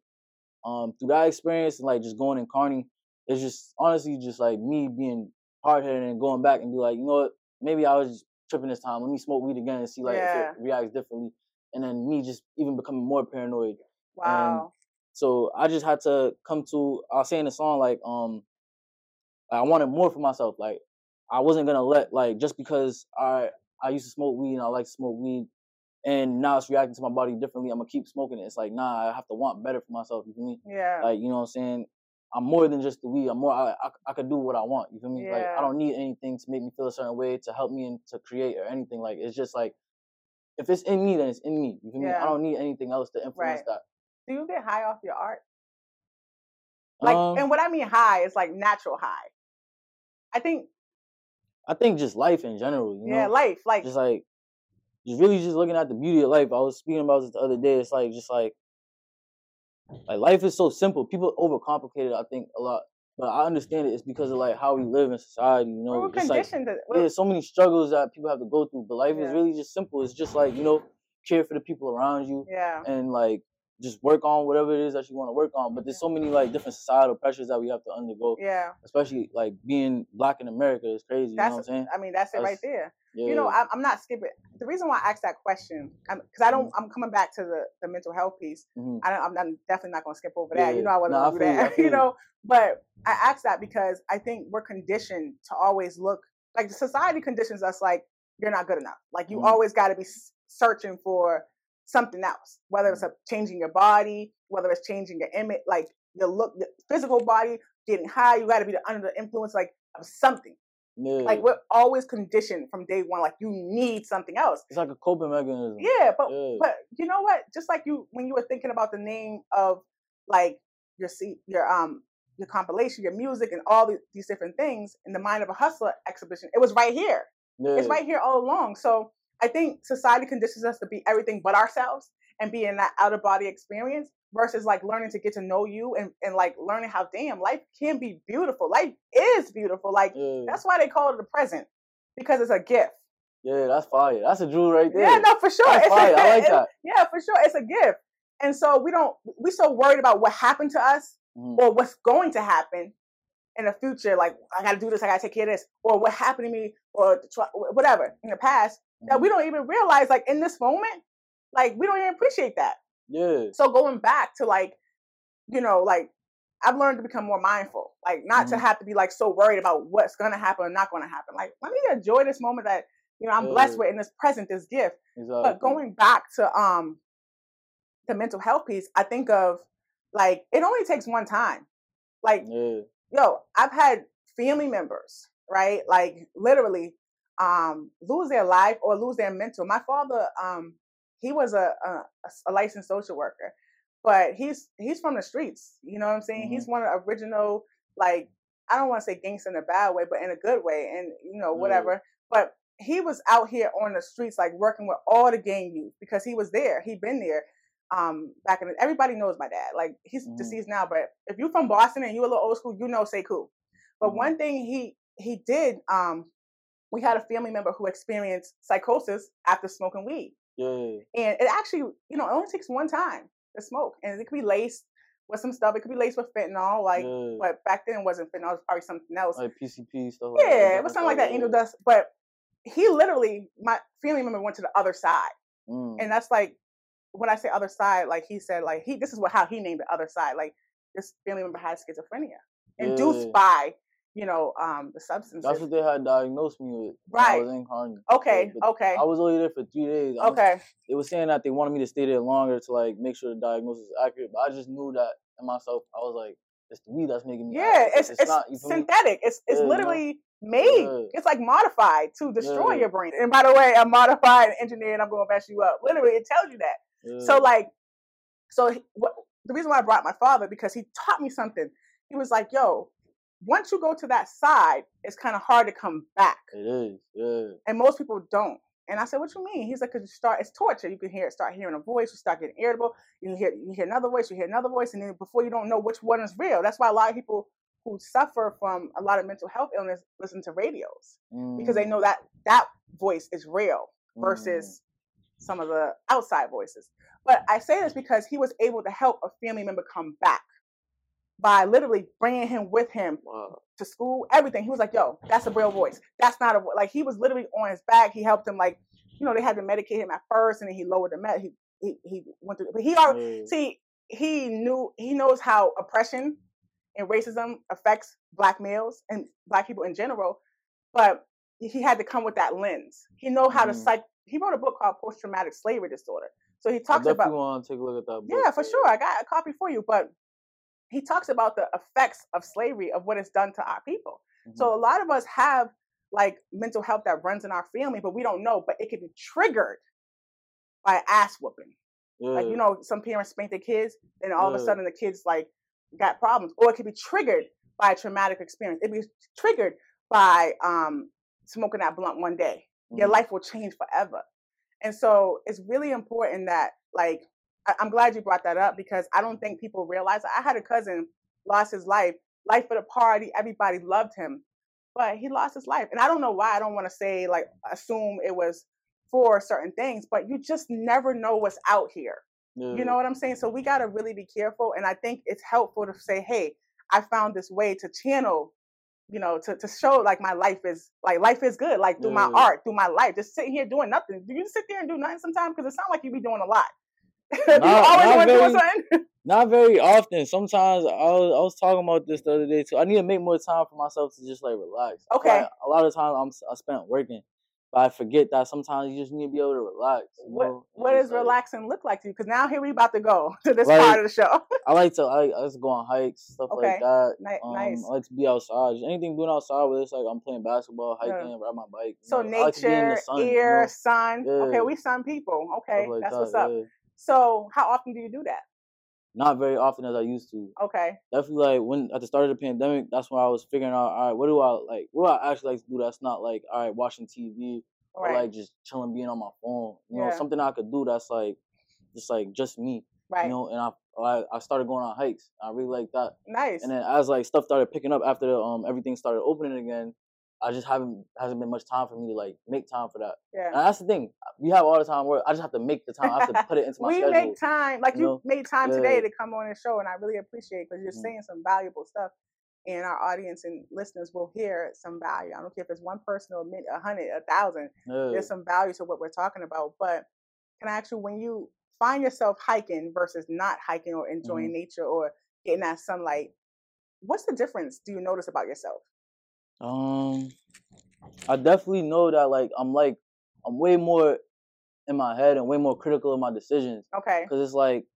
um through that experience and like just going in Carney, it's just honestly just like me being hard headed and going back and be like, you know what, maybe I was tripping this time. Let me smoke weed again and see like Yeah. if it reacts differently. And then me just even becoming more paranoid. Wow. So I just had to come to. I was saying the song like um, I wanted more for myself. Like I wasn't gonna let like just because I I used to smoke weed and I like to smoke weed, and now it's reacting to my body differently. I'm gonna keep smoking it. It's like nah, I have to want better for myself. You feel me? yeah. Like you know what I'm saying. I'm more than just the weed. I'm more. I, I, I could do what I want. You feel me? Like I don't need anything to make me feel a certain way to help me and to create or anything. Like it's just like if it's in me, then it's in me. You feel me? I don't need anything else to influence Right. Do you get high off your art? Like, Um, and what I mean high is like natural high. I think, I think just life in general. You yeah, know? life, like, just like just really just looking at the beauty of life. I was speaking about this the other day. It's like just like like life is so simple. People overcomplicate it, I think, a lot. But I understand it. It's because of like how we live in society. You know, just like there's so many struggles that people have to go through. But life Yeah. is really just simple. It's just like you know, care for the people around you yeah, and like just work on whatever it is that you want to work on. But there's so many like different societal pressures that we have to undergo. yeah. Especially like being black in America is crazy. You know That's, what I'm saying? I mean, that's it right there. Yeah. You know, I'm, I'm not skipping. The reason why I asked that question, because I don't, I'm coming back to the, the mental health piece. Mhm. I don't, I'm, I'm definitely not going to skip over that. You know, I wasn't to do that. you you. know, but I asked that because I think we're conditioned to always look like the society conditions us like you're not good enough. Like you Mhm. always got to be searching for something else, whether it's a, changing your body, whether it's changing your image, like your look, the physical body, getting high. You got to be under the influence like of something. yeah. Like we're always conditioned from day one. Like you need something else. It's like a coping mechanism. Yeah, but Yeah. but you know what? Just like you when you were thinking about the name of like your C, your um your compilation, your music, and all the, these different things in the Mind of a Hustler exhibition, it was right here. yeah. It's right here all along. So I think society conditions us to be everything but ourselves and be in that out of body experience versus like learning to get to know you and, and like learning how damn life can be beautiful. Life is beautiful. Like that's why they call it the present because it's a gift. yeah, that's fire. That's a jewel right there. Yeah, no, for sure. That's It's a- fire. I like that. Yeah, for sure. It's a gift. And so we don't we so worried about what happened to us Mhm. or what's going to happen in the future. Like I gotta do this, I gotta take care of this, or what happened to me, or whatever in the past that we don't even realize, like in this moment, like we don't even appreciate that. Yeah. So going back to like, you know, like I've learned to become more mindful, like not to Mhm. have to be like so worried about what's gonna happen or not gonna happen. Like let me enjoy this moment that you know I'm blessed with in this present, this gift. Exactly. But going back to um the mental health piece, I think of like it only takes one time. Like Yeah. yo, I've had family members, right? Like literally um lose their life or lose their mental. My father um he was a a, a licensed social worker, but he's he's from the streets. You know what I'm saying? He's one of the original like I don't want to say gangster in a bad way, but in a good way, and you know whatever. But he was out here on the streets, like working with all the gang youth because he was there. He'd been there um back in the, everybody knows my dad. Like he's Mhm. deceased now, but if you're from Boston and you're a little old school, you know Sekou. But Mhm. one thing he he did, um, we had a family member who experienced psychosis after smoking weed. Yeah. And it actually, you know, it only takes one time to smoke. And it could be laced with some stuff. It could be laced with fentanyl, like yeah. but back then it wasn't fentanyl, it was probably something else. like PCP stuff. Like that, yeah, it was something like that, angel dust. But he literally, my family member went to the other side. Mm. And that's like when I say other side, like he said, like he this is what how he named the other side. Like this family member had schizophrenia. Induced Yeah. by, you know, um the substances. That's what they had diagnosed me with. when I Right. was in Carney. okay, But okay. I was only there for three days. I was- Okay. They were saying that they wanted me to stay there longer to like make sure the diagnosis is accurate, but I just knew that in myself. I was like, it's the weed that's making me. Yeah, act. it's it's, not. Feel me? synthetic. It's it's Yeah, you know? literally made. Yeah. It's like modified to destroy Yeah. your brain. And by the way, I'm modified and engineered. I'm going to mess you up. Literally, it tells you that. So like, so he, what, the reason why I brought my father because he taught me something. He was like, "Yo, once you go to that side, it's kind of hard to come back, it is. Yeah. and most people don't." And I said, "What you mean?" He's like, "Cause you start, it's torture. You can hear, start hearing a voice. You start getting irritable. You hear, you hear another voice. You hear another voice, and then before you don't know which one is real. That's why a lot of people who suffer from a lot of mental health illness listen to radios because they Mm, know that that voice is real mm, versus some of the outside voices. But I say this because he was able to help a family member come back. By literally bringing him with him Wow. to school, everything. He was like, "Yo, that's a real voice. That's not a vo-" like." He was literally on his back. He helped him like, you know, they had to medicate him at first, and then he lowered the med. He he, he went through, but he already Yeah. see he knew he knows how oppression and racism affects black males and black people in general, but he had to come with that lens. He know how to Mhm. psych. He wrote a book called Post Traumatic Slavery Disorder. So he talks about want to take a look at that. Book, yeah, for sure. I got a copy for you, but he talks about the effects of slavery of what it's done to our people. Mhm. So a lot of us have like mental health that runs in our family, but we don't know. But it can be triggered by ass whooping. yeah. Like you know, some parents spank their kids, and all of a sudden the kids like got problems, or it could be triggered by a traumatic experience. It be triggered by um, smoking that blunt one day. Your Mhm. life will change forever. And so it's really important that like I, I'm glad you brought that up because I don't think people realize. I had a cousin lost his life, life of the party, everybody loved him, but he lost his life, and I don't know why. I don't want to say like assume it was for certain things, but you just never know what's out here. yeah. You know what I'm saying? So we got to really be careful. And I think it's helpful to say, hey, I found this way to channel, you know, to, to show like my life is like life is good, like through my art, through my life, just sitting here doing nothing. Do you sit there and do nothing sometimes? Because it sounds like you be doing a lot. you Not- always not want to very- something. Not very often. Sometimes I was, I was talking about this the other day too. I need to make more time for myself to just like relax. Okay. like a lot of times I'm I spent working, but I forget that sometimes you just need to be able to relax. What know? What does like- relaxing look like to you? Because now here we about to go to this Like- part of the show. I like to I like, I like to go on hikes, stuff Okay. like that. Ni- Um, nice. I like to be outside. Just anything doing outside, whether it's like I'm playing basketball, Yeah. hiking, ride my bike. So know, I like to be nature, sun, you air, know, sun. Okay, we sun people. Okay, that's that, what's up. yeah. So how often do you do that? Not very often as I used to. Okay, definitely like when at the start of the pandemic, that's when I was figuring out, all right, what do I like? What do I actually like to do? That's not like, all right, watching TV or right, like just chilling, being on my phone. You know, something I could do that's like, just like just me. right. You know, and I, I I started going on hikes. I really like that. nice. And then as like stuff started picking up after the, um everything started opening again, I just haven't hasn't been much time for me to like make time for that. yeah. And that's the thing. We have all the time work. I just have to make the time. I have to put it into my we schedule. We make time like you you know? made time today to come on the show and i really appreciate because you're Mhm. saying some valuable stuff and our audience and listeners will hear some value i don't care if it's one person or a a hundred a thousand yeah. there's some value to what we're talking about but can i ask you when you find yourself hiking versus not hiking or enjoying Mm-hmm. nature or getting that sunlight what's the difference do you notice about yourself Um, I definitely know that like I'm like I'm way more in my head and way more critical of my decisions okay because it's like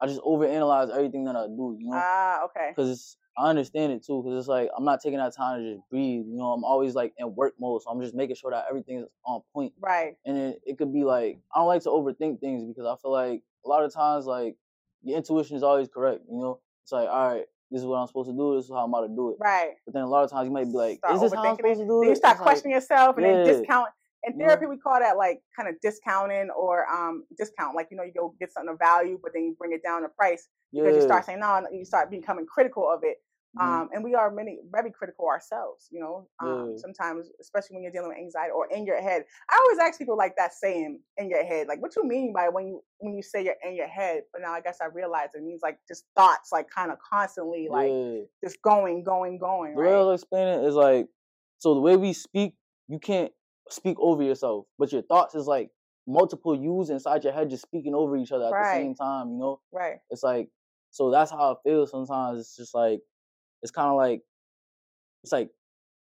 I just overanalyze everything that I do, you know. ah okay Because I understand it too, because it's like I'm not taking that time to just breathe. You know, I'm always like in work mode, so I'm just making sure that everything is on point. right And it, it could be like I don't like to overthink things because I feel like a lot of times like your intuition is always correct. You know, it's like all right, this is what I'm supposed to do. This is how I'm about to do it. right But then a lot of times you might be like, Start is this how I'm supposed to do then it? you start It's like, questioning yourself and then Yeah. discount. In therapy, we call that like kind of discounting or um discount. Like you know, you go get something of value, but then you bring it down the price because you start saying no, and you start becoming critical of it. Mhm, Um, and we are many very critical ourselves. You know, um, Yeah. sometimes, especially when you're dealing with anxiety or in your head. I always ask people like that saying in your head, like what you mean by when you when you say you're in your head. But now I guess I realize it means like just thoughts, like kind of constantly, like yeah. just going, going, going. The way I Right? was explaining it is like, so the way we speak, you can't speak over yourself, but your thoughts is like multiple yous inside your head just speaking over each other at Right. the same time. You know, Right. it's like, so that's how it feels sometimes. It's just like, it's kind of like, it's like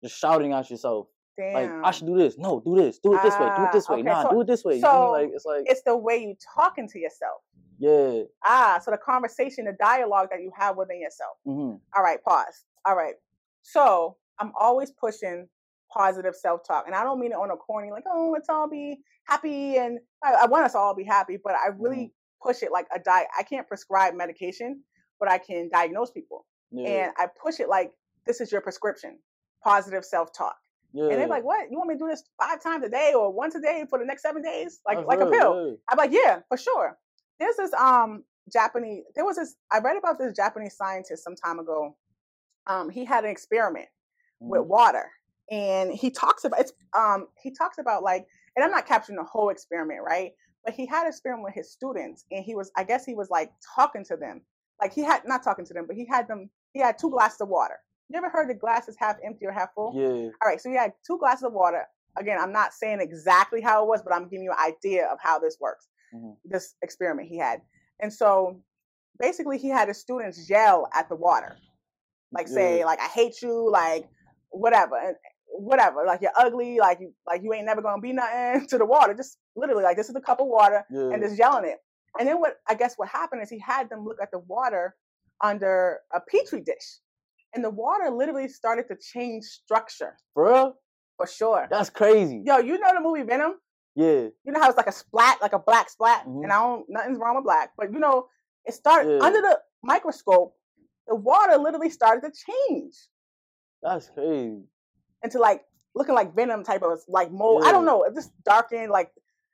just shouting at yourself. Damn. Like I should do this. No, do this. Do it this way. Do Ah, it this way. okay, Nah, so- do it this way. You know what I so mean? like it's like it's the way you talking to yourself. yeah. Ah, so the conversation, the dialogue that you have within yourself. hmm All right, pause. All right. So I'm always pushing positive self-talk. And I don't mean it on a corny, like, oh, let's all be happy. And I, I want us all to be happy, but I really push it like a diet. I can't prescribe medication, but I can diagnose people. Yeah. And I push it like this is your prescription, positive self-talk. yeah. And they're like, what? You want me to do this five times a day or once a day for the next seven days? Like That's like a pill. I'm like, yeah, for sure. There's this um Japanese. There was this. I read about this Japanese scientist some time ago. Um, he had an experiment with Mhm. water, and he talks about it's. Um, he talks about like, and I'm not capturing the whole experiment, right? But he had an experiment with his students, and he was, I guess, he was like talking to them. Like he had not talking to them, but he had them he had two glasses of water. You ever heard the glasses half empty or half full? Yeah. All right, so he had two glasses of water. Again, I'm not saying exactly how it was, but I'm giving you an idea of how this works. Mhm. This experiment he had, and so basically he had his students yell at the water, like say like I hate you, like whatever, and whatever, like you're ugly, like you like you ain't never gonna be nothing to the water. Just literally like this is a cup of water, Yeah. and just yelling it. And then what I guess what happened is he had them look at the water under a petri dish, and the water literally started to change structure For real? for sure. That's crazy. Yo, you know the movie Venom? Yeah. You know how it's like a splat, like a black splat, Mhm. and I don't nothing's wrong with black, but you know it started Yeah. under the microscope. The water literally started to change That's crazy. into like looking like venom type of like mold. I don't know. It just darkened like.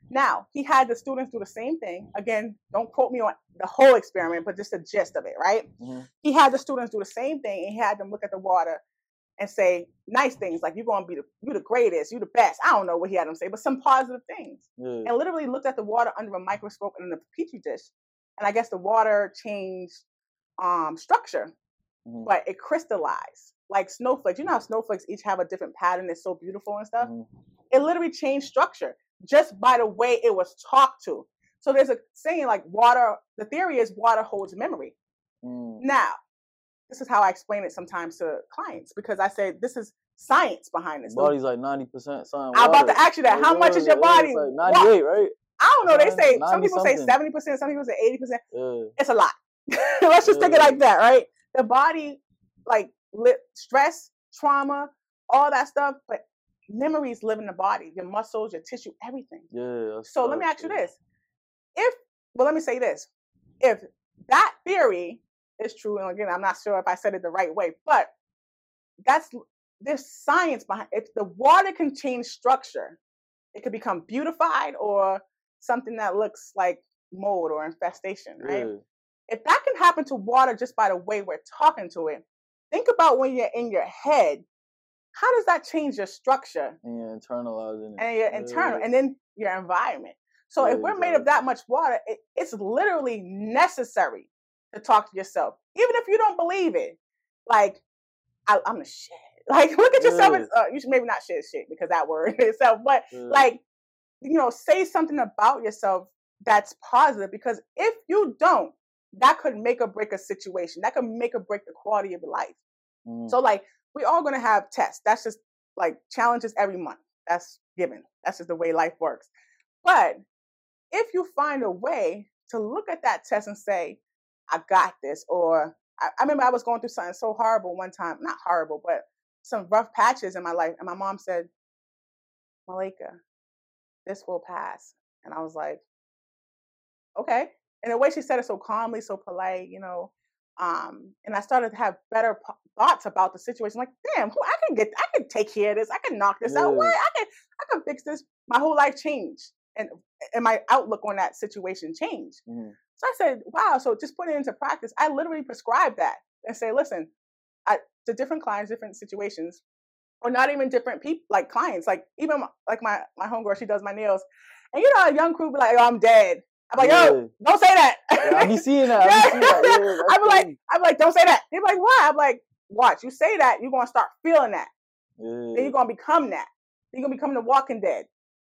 Now he had the students do the same thing. Again, don't quote me on the whole experiment, but just the gist of it, right? Mhm. He had the students do the same thing, and he had them look at the water and say nice things like "You're gonna be the you're the greatest, you're the best." I don't know what he had them say, but some positive things. And literally looked at the water under a microscope in the petri dish, and I guess the water changed um, structure, Mhm. but it crystallized like snowflakes. You know how snowflakes each have a different pattern? It's so beautiful and stuff Mhm. it literally changed structure just by the way it was talked to. So there's a saying like water, the theory is water holds memory. Mm. Now, this is how I explain it sometimes to clients because I say this is science behind this. Body's like ninety percent something. I'm about to ask you that. How much is your body? Like wa- ninety-eight, right? I don't know. They say some 90 people say 70%, some people say 80%. Yeah. It's a lot. Let's just take it like that, right? The body, like li- stress, trauma, all that stuff, but memories live in the body, your muscles, your tissue, everything. Yeah. So let me ask you this. If, well, let me say this. If that theory is true, and again, I'm not sure if I said it the right way, but that's, there's science behind If the water can change structure, it could become beautified or something that looks like mold or infestation, right? Yeah. If that can happen to water just by the way we're talking to it, think about when you're in your head. How does that change your structure? And you're internalizing it. and your internal, and then your environment. So if we're made of that much water, it, it's literally necessary to talk to yourself, even if you don't believe it. Like, I, I'm the shit. Like, look at yourself. Yeah. As, uh, you should maybe not shit shit because that word itself, but Yeah. like, you know, say something about yourself that's positive. Because if you don't, that could make or break a situation. That could make or break the quality of your life. Mhm. So like we all gonna have tests. That's just like challenges every month. That's given. That's just the way life works. But if you find a way to look at that test and say, I got this, or I, I remember I was going through something so horrible one time, not horrible, but some rough patches in my life. And my mom said, Malika, this will pass. And I was like, okay. And the way she said it so calmly, so polite, you know, um, and I started to have better p- thoughts about the situation. Like, damn, who I can get, I can take care of this. I can knock this out. What? I can, I can fix this. My whole life changed, and and my outlook on that situation changed. Mhm. So I said, wow. So just put it into practice. I literally prescribe that and say, listen, I, to different clients, different situations, or not even different people, like clients, like even my- like my my homegirl, she does my nails, and you know, a young crew be like, oh, I'm dead. I'm like, yo, Yeah. don't say that. Yeah, I be seeing that. I be seeing that. Yeah, I'm like. I'm like, don't say that. They're like, why? I'm like, watch. You say that, you're gonna start feeling that. Then you're gonna become that. Then you're gonna become the Walking Dead.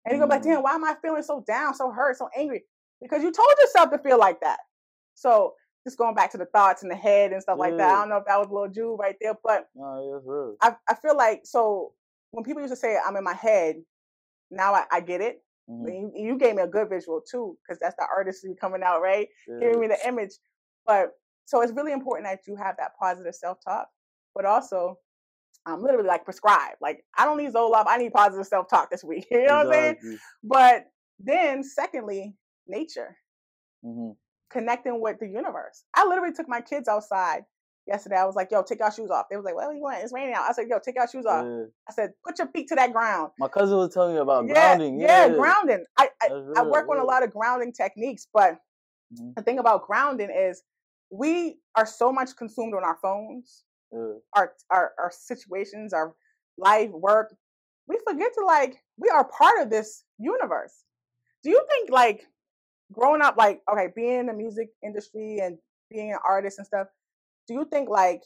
And you're gonna be like, Mm. damn, why am I feeling so down, so hurt, so angry? Because you told yourself to feel like that. So just going back to the thoughts in the head and stuff like that. I don't know if that was a little Jew right there, but Nah, yeah, that's real. I, I feel like so when people used to say I'm in my head, now I, I get it. Mhm. You, you gave me a good visual too, because that's the artistry coming out, right? giving me the image. But so it's really important that you have that positive self talk, but also I'm literally like prescribed. Like I don't need Zoloft, I need positive self talk this week. You know what I'm saying? But then secondly, nature, Mhm. connecting with the universe. I literally took my kids outside yesterday. I was like, yo, take your shoes off. They was like, well, you want? It's raining out. I said, yo, take your shoes off. Yeah. I said, put your feet to that ground. My cousin was telling me about yeah, grounding. yeah, Yeah, grounding. I, I, I real, work on a lot of grounding techniques, but Mhm. the thing about grounding is we are so much consumed on our phones, our our, our situations, our life, work. We forget to like we are part of this universe. Do you think like growing up, like okay, being in the music industry and being an artist and stuff? Do you think like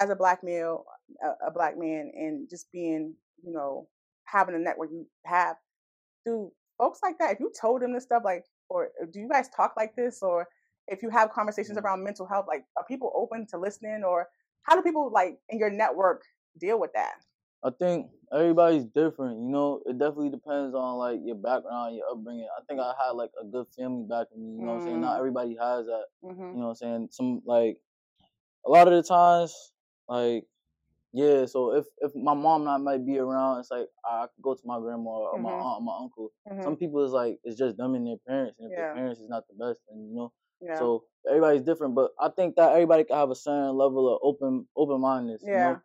as a black male, a, a black man, and just being, you know, having a network you have, do folks like that, if you told them this stuff, like, or do you guys talk like this, or if you have conversations Mm. around mental health, like, are people open to listening, or how do people like in your network deal with that? I think everybody's different, you know. It definitely depends on like your background, your upbringing. I think I had like a good family backing me, you know what I'm saying? Not Mm. everybody has that, hmm you know what I'm saying? Some like a lot of the times, like yeah, so if if my mom not might be around, it's like I could go to my grandma or my Mhm. aunt or my uncle. hmm Some people is like it's just them and their parents, and if Yeah. their parents is not the best, and you know. Yeah. So everybody's different, but I think that everybody can have a certain level of open open mindedness. You Yeah. know?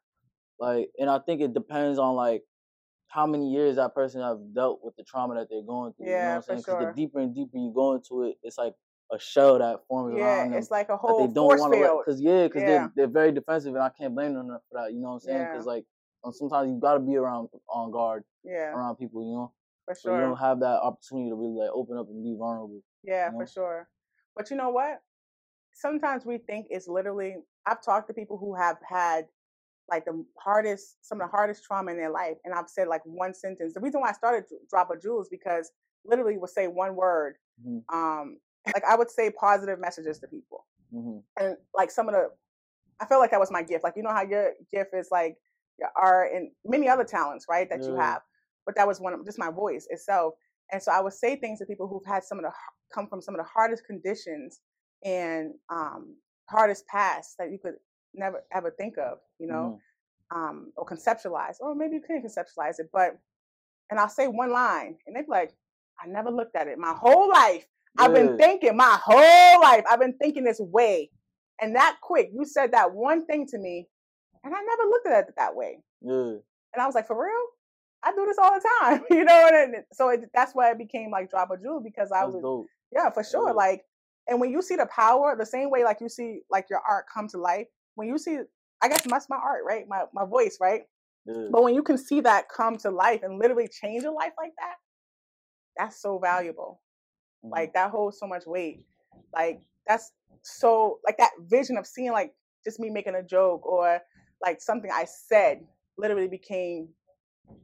Like, and I think it depends on like how many years that person have dealt with the trauma that they're going through. you know Yeah, what I'm saying? Because sure. the deeper and deeper you go into it, it's like a show that forms yeah, around them it's like a whole they don't force want to let. field. Cause yeah, cause Yeah. they're they're very defensive, and I can't blame them for that. You know what I'm saying? Yeah. Cause like um, sometimes you gotta be around on guard Yeah, around people. You know, for so you don't have that opportunity to really like open up and be vulnerable. Yeah, you for sure. But you know what? Sometimes we think it's literally. I've talked to people who have had like the hardest, some of the hardest trauma in their life, and I've said like one sentence. The reason why I started Dr- Drop of Jewels because literally would say one word. Mhm. Um, like I would say positive messages to people, hmm and like some of the, I felt like that was my gift. Like you know how your gift is like your art and many other talents, right? That you have, but that was one of just my voice itself. And so I would say things to people who've had some of the come from some of the hardest conditions and um, hardest past that you could never ever think of, you know, Mm-hmm. um, or conceptualize. Or maybe you can conceptualize it, but and I'll say one line, and they'd be like, "I never looked at it my whole life. I've been thinking my whole life. I've been thinking this way, and that quick, you said that one thing to me, and I never looked at it that way. Yeah. And I was like, for real." I do this all the time, you know, and it- so it, that's why it became like drop a jewel because I That's was dope. yeah, for sure. Yeah. Like, and when you see the power, the same way like you see like your art come to life, when you see, I guess that's my art, right? My my voice, right? Yeah. But when you can see that come to life and literally change a life like that, that's so mm. valuable. Like that holds so much weight. Like that's so like that vision of seeing like just me making a joke or like something I said literally became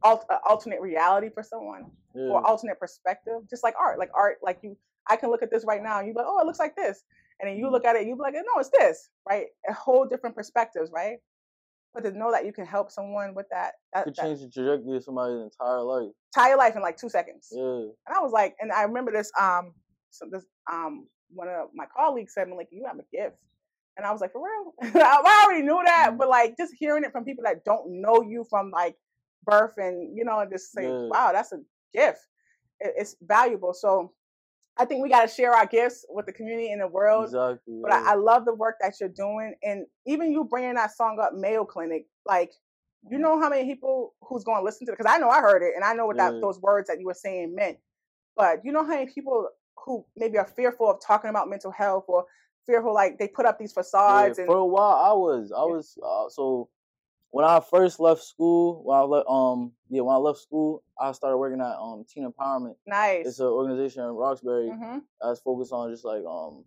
alt- a alternate reality for someone yeah. or alternate perspective, just like art. Like art, like you, I can look at this right now and you be like, oh, it looks like this. And then you Mhm. look at it, you be like, no, it's this, right? A whole different perspectives, right? But to know that you can help someone with that, that, could change the trajectory of somebody's entire life. entire life in like two seconds. Yeah. And I was like, and I remember this, um, so this, um, one of my colleagues said, like, you have a gift. And I was like, for real? I already knew that, Mhm. but like just hearing it from people that don't know you from like birth and, you know, and just say, Yeah. wow, that's a gift. It, it's valuable. So I think we got to share our gifts with the community and the world. Exactly. But. I, I love the work that you're doing. And even you bringing that song up, Mayo Clinic, like, you Mhm. know how many people who's going to listen to it? Because I know I heard it and I know what that Yeah. those words that you were saying meant. But you know how many people who maybe are fearful of talking about mental health or fearful, like they put up these Yeah, facades and for a while I was. I Yeah. was uh, so when I first left school, when I le- um yeah, when I left school, I started working at um Teen Empowerment. nice. It's an organization in Roxbury hmm that's focused on just like um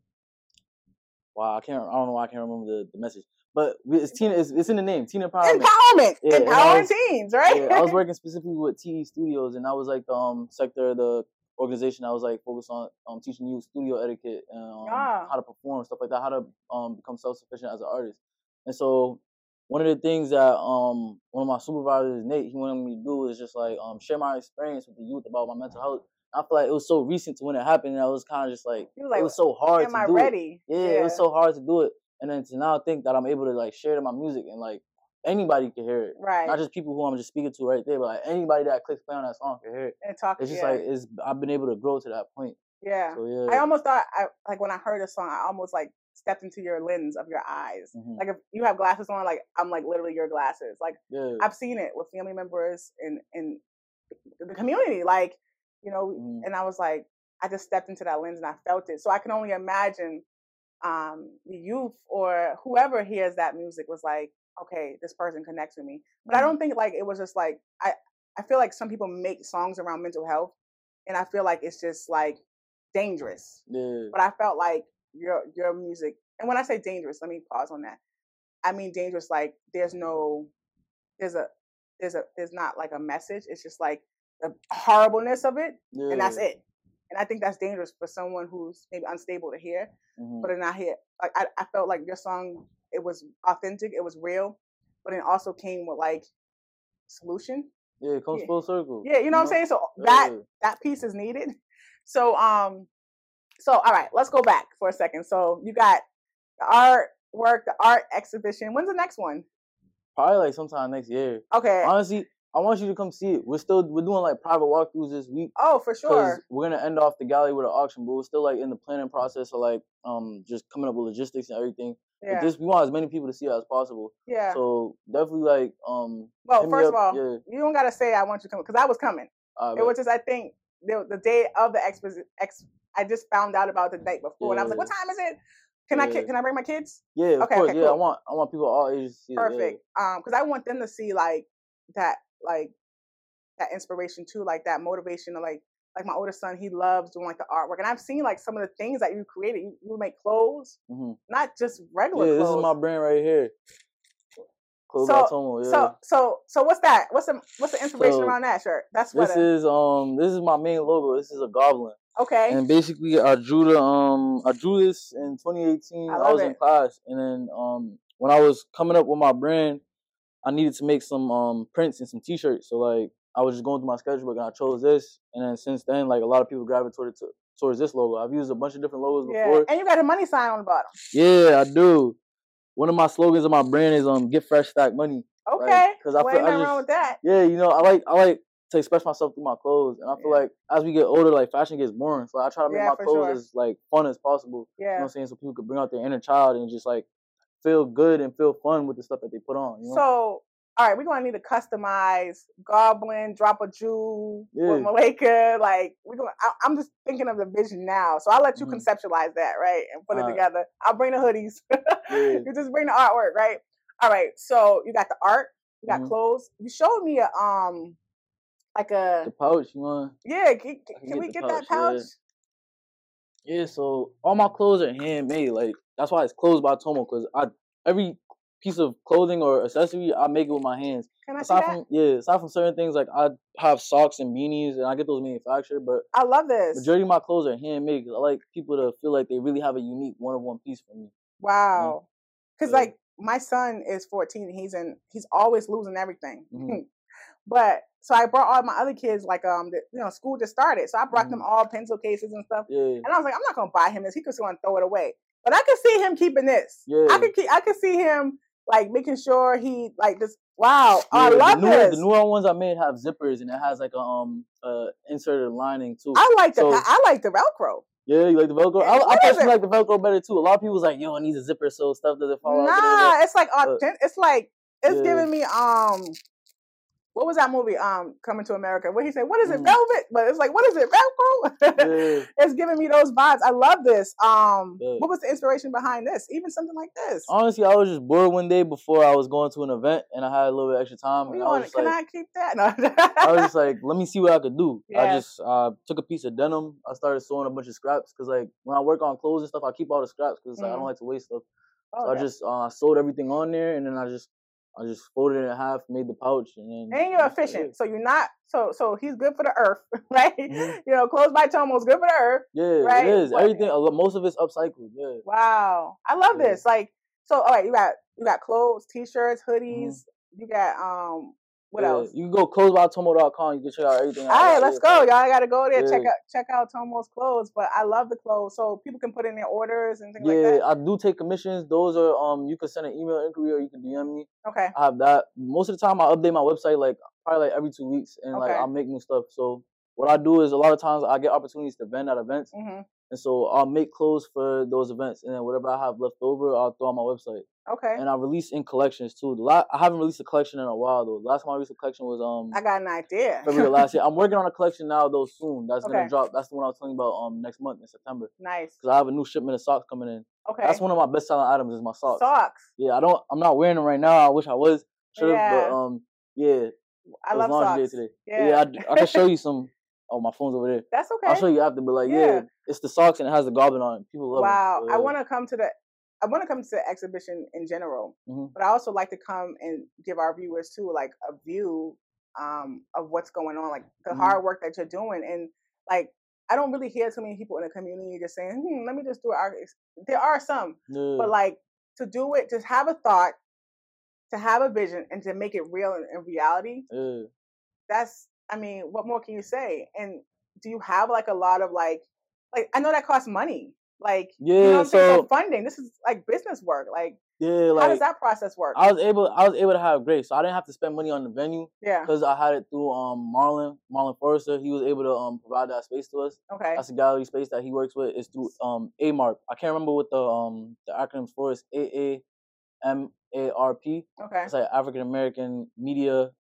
wow, I can't I don't know why I can't remember the, the message. But it's Teen it's, it's in the name, Teen Empowerment. Empowerment, Yeah, empowering was- teens, right? yeah, I was working specifically with TE Studios, and I was like the um sector of the organization. I was like focused on um teaching you studio etiquette and um, Ah. how to perform stuff like that, how to um become self sufficient as an artist. And so one of the things that um one of my supervisors, Nate, he wanted me to do is just like um share my experience with the youth about my mental health. I feel like it was so recent to when it happened, and I was kind of just like, like, it was so hard Am to I do it. ready? Yeah, it was so hard to do it. And then to now think that I'm able to like share it in my music and like anybody can hear it. right. Not just people who I'm just speaking to right there, but like anybody that clicks play on that song can hear it. and talk. It's just yeah. like it's I've been able to grow to that point. yeah. So yeah. I almost thought, I like when I heard the song, I almost like stepped into your lens of your eyes. Mhm. Like if you have glasses on, like I'm like literally your glasses. Like yeah. I've seen it with family members and in the community, like you know. Mhm. And I was like, I just stepped into that lens and I felt it. So I can only imagine um, the youth or whoever hears that music was like, okay, this person connects with me. But I Mhm. don't think like it was just like I. I feel like some people make songs around mental health, and I feel like it's just like dangerous yeah. but I felt like your your music, and when I say dangerous, let me pause on that. I mean dangerous like there's no there's a there's a there's not like a message. It's just like the horribleness of it, Yeah. and that's it. And I think that's dangerous for someone who's maybe unstable to hear, Mhm. but in not hear. Like I, I felt like your song, it was authentic, it was real, but it also came with like solution. Yeah, it comes yeah. full circle. Yeah, you know what I'm saying. So that that piece is needed. So um, so all right, let's go back for a second. So you got the art work, the art exhibition. When's the next one? Probably like sometime next year. Okay. Honestly, I want you to come see it. We're still we're doing like private walkthroughs this week. Oh, for sure. we're gonna end off the gallery with an auction, but we're still like in the planning process of like um just coming up with logistics and everything. But Yeah. this we want as many people to see it as possible. Yeah. So definitely like um well, first of all, yeah. you don't gotta say I want you to come because I was coming. It was just I think the the day of the expo. Ex, I just found out about the night before, and I was like, "What time is it? Can I can I bring my kids?" yeah, okay, course, okay, yeah. I want I want people all ages to see yeah. Perfect. Um, because I want them to see like that, like that inspiration too, like that motivation of like like my older son, he loves doing like the artwork, and I've seen like some of the things that you created. You, you make clothes, Mhm. not just regular Yeah, this is my brand right here. Clothes So- Tomo, yeah. So so so what's that? What's the what's the inspiration So, around that shirt? That's what this is um this is my main logo. This is a goblin. Okay. And basically, I drew the um I drew this in 2018. I I, was in class, and then um when I was coming up with my brand, I needed to make some um prints and some T-shirts. So like I was just going through my sketchbook, and I chose this. And then since then, like a lot of people gravitated to, towards this logo. I've used a bunch of different logos yeah, before. and you got a money sign on the bottom. Yeah, I do. One of my slogans of my brand is um get fresh stack money. okay Okay. 'cause I feel- I nothing wrong with that. Yeah, you know, I like I like to express myself through my clothes, and I feel Yeah. like as we get older, like fashion gets boring. So I try to make Yeah, my clothes sure. as like fun as possible. You know Yeah. what I'm saying? So people could bring out their inner child and just like feel good and feel fun with the stuff that they put on. You know? So, all right, we're gonna need to customize Goblin, drop a jewel Yeah. with Malika. Like, we're gonna. I, I'm just thinking of the vision now, so I'll let you Mhm. conceptualize that, right, and put it Alright. together. I'll bring the hoodies. Yeah. you just bring the artwork, right? All right. So you got the art, you got Mhm. clothes. You showed me a um, like a the pouch, one. yeah. Can, can get we get pouch, that pouch? yeah. Yeah, so all my clothes are handmade. Like that's why it's clothes by Tomo, because I every piece of clothing or accessory I make it with my hands. Can I see that? from yeah, aside from certain things like I have socks and beanies and I get those manufactured, but I love this. majority of my clothes are handmade 'cause I like people to feel like they really have a unique one of one piece for me. Wow. Because Yeah. like my son is 14 and he's in he's always losing everything. Mhm. But so I brought all my other kids like um the, you know school just started. So I brought them all pencil cases and stuff. Yeah, And I was like, I'm not gonna buy him this. He just gonna throw it away. But I could see him keeping this. Yeah. I could keep, I could see him like making sure he like this. Wow, oh, I Yeah, love the newer, this. The newer ones I made have zippers and it has like a um uh inserted lining too. I like the So- I like the Velcro. yeah, you like the Velcro? I, I personally like the Velcro better too. A lot of people's like, yo, it needs a zipper so stuff doesn't fall out. da, da. Nah, it's like authentic. It's like it's Yeah. giving me um. What was that movie? Um, Coming to America. Where he said, "What is it, Mm. velvet?" But it's like, "What is it, Velcro?" Yeah. it's giving me those vibes. I love this. Um, Yeah. what was the inspiration behind this? Even something like this. Honestly, I was just bored one day before I was going to an event and I had a little bit extra time. And I was can like, I keep that? No. I was just like, let me see what I could do. I just uh, took a piece of denim. I started sewing a bunch of scraps because, like, when I work on clothes and stuff, I keep all the scraps because like, I don't like to waste stuff. Oh, so I just uh, sewed everything on there, and then I just I just folded it in half, made the pouch, and then. and you're efficient, so you're not. So so he's good for the earth, right? Mhm. You know, clothes by Tomo's good for the earth. Yeah, right? it is. What- Everything, most of it's upcycled. Yeah. Wow, I love Yeah. this. Like, so all right, you got you got clothes, t-shirts, Mm-hmm. hoodies. You got um, what Yeah, else? You can go clothes.tomo.com. You can check out everything. All right, let's go, y'all. I Gotta go there. Check out check out Tomo's clothes. But I love the clothes, so people can put in their orders and things Yeah, like that. I do take commissions. Those are um, you can send an email inquiry or you can DM me. Okay, I have that. Most of the time, I update my website like probably like every two weeks, and like Okay. I'll make new stuff. So what I do is a lot of times I get opportunities to vend at events, hmm and so I'll make clothes for those events, and then whatever I have left over, I'll throw on my website. Okay. And I released in collections too. I haven't released a collection in a while though. The last time I released a collection was um I got an idea. February last year. I'm working on a collection now though soon. That's Okay. gonna drop. That's the one I was talking about um next month in September. nice. Cause I have a new shipment of socks coming in. Okay. That's one of my best selling items is my socks. Socks. Yeah, I don't. I'm not wearing them right now. I wish I was. Should have, Yeah. but um, yeah. I love socks. today. Yeah. Yeah, I I, can show you some. Oh, my phone's over there. That's okay. I'll show you after. But like, yeah. Yeah. it's the socks and it has the goblin on it. People love wow, it. Wow. I want to come to the I want to come to the exhibition in general, Mhm. but I also like to come and give our viewers too, like a view um, of what's going on, like the Mhm. hard work that you're doing, and like I don't really hear too many people in the community just saying, hmm, "Let me just do art." There are some, Yeah. but like to do it, just have a thought, to have a vision, and to make it real in, in reality. yeah. That's, I mean, what more can you say? And do you have like a lot of like, like I know that costs money. Like, you know Yeah, I'm saying? So so- funding, this is like business work. Like, Yeah, how does that process work? I was able, I was able to have grace, so I didn't have to spend money on the venue yeah. because I had it through um Marlon, Marlon Forrester. He was able to um provide that space to us. Okay. That's a gallery space that he works with. It's through um AAMARP. I can't remember what the um the acronyms for is. A A M A R P. Okay. It's like African American Media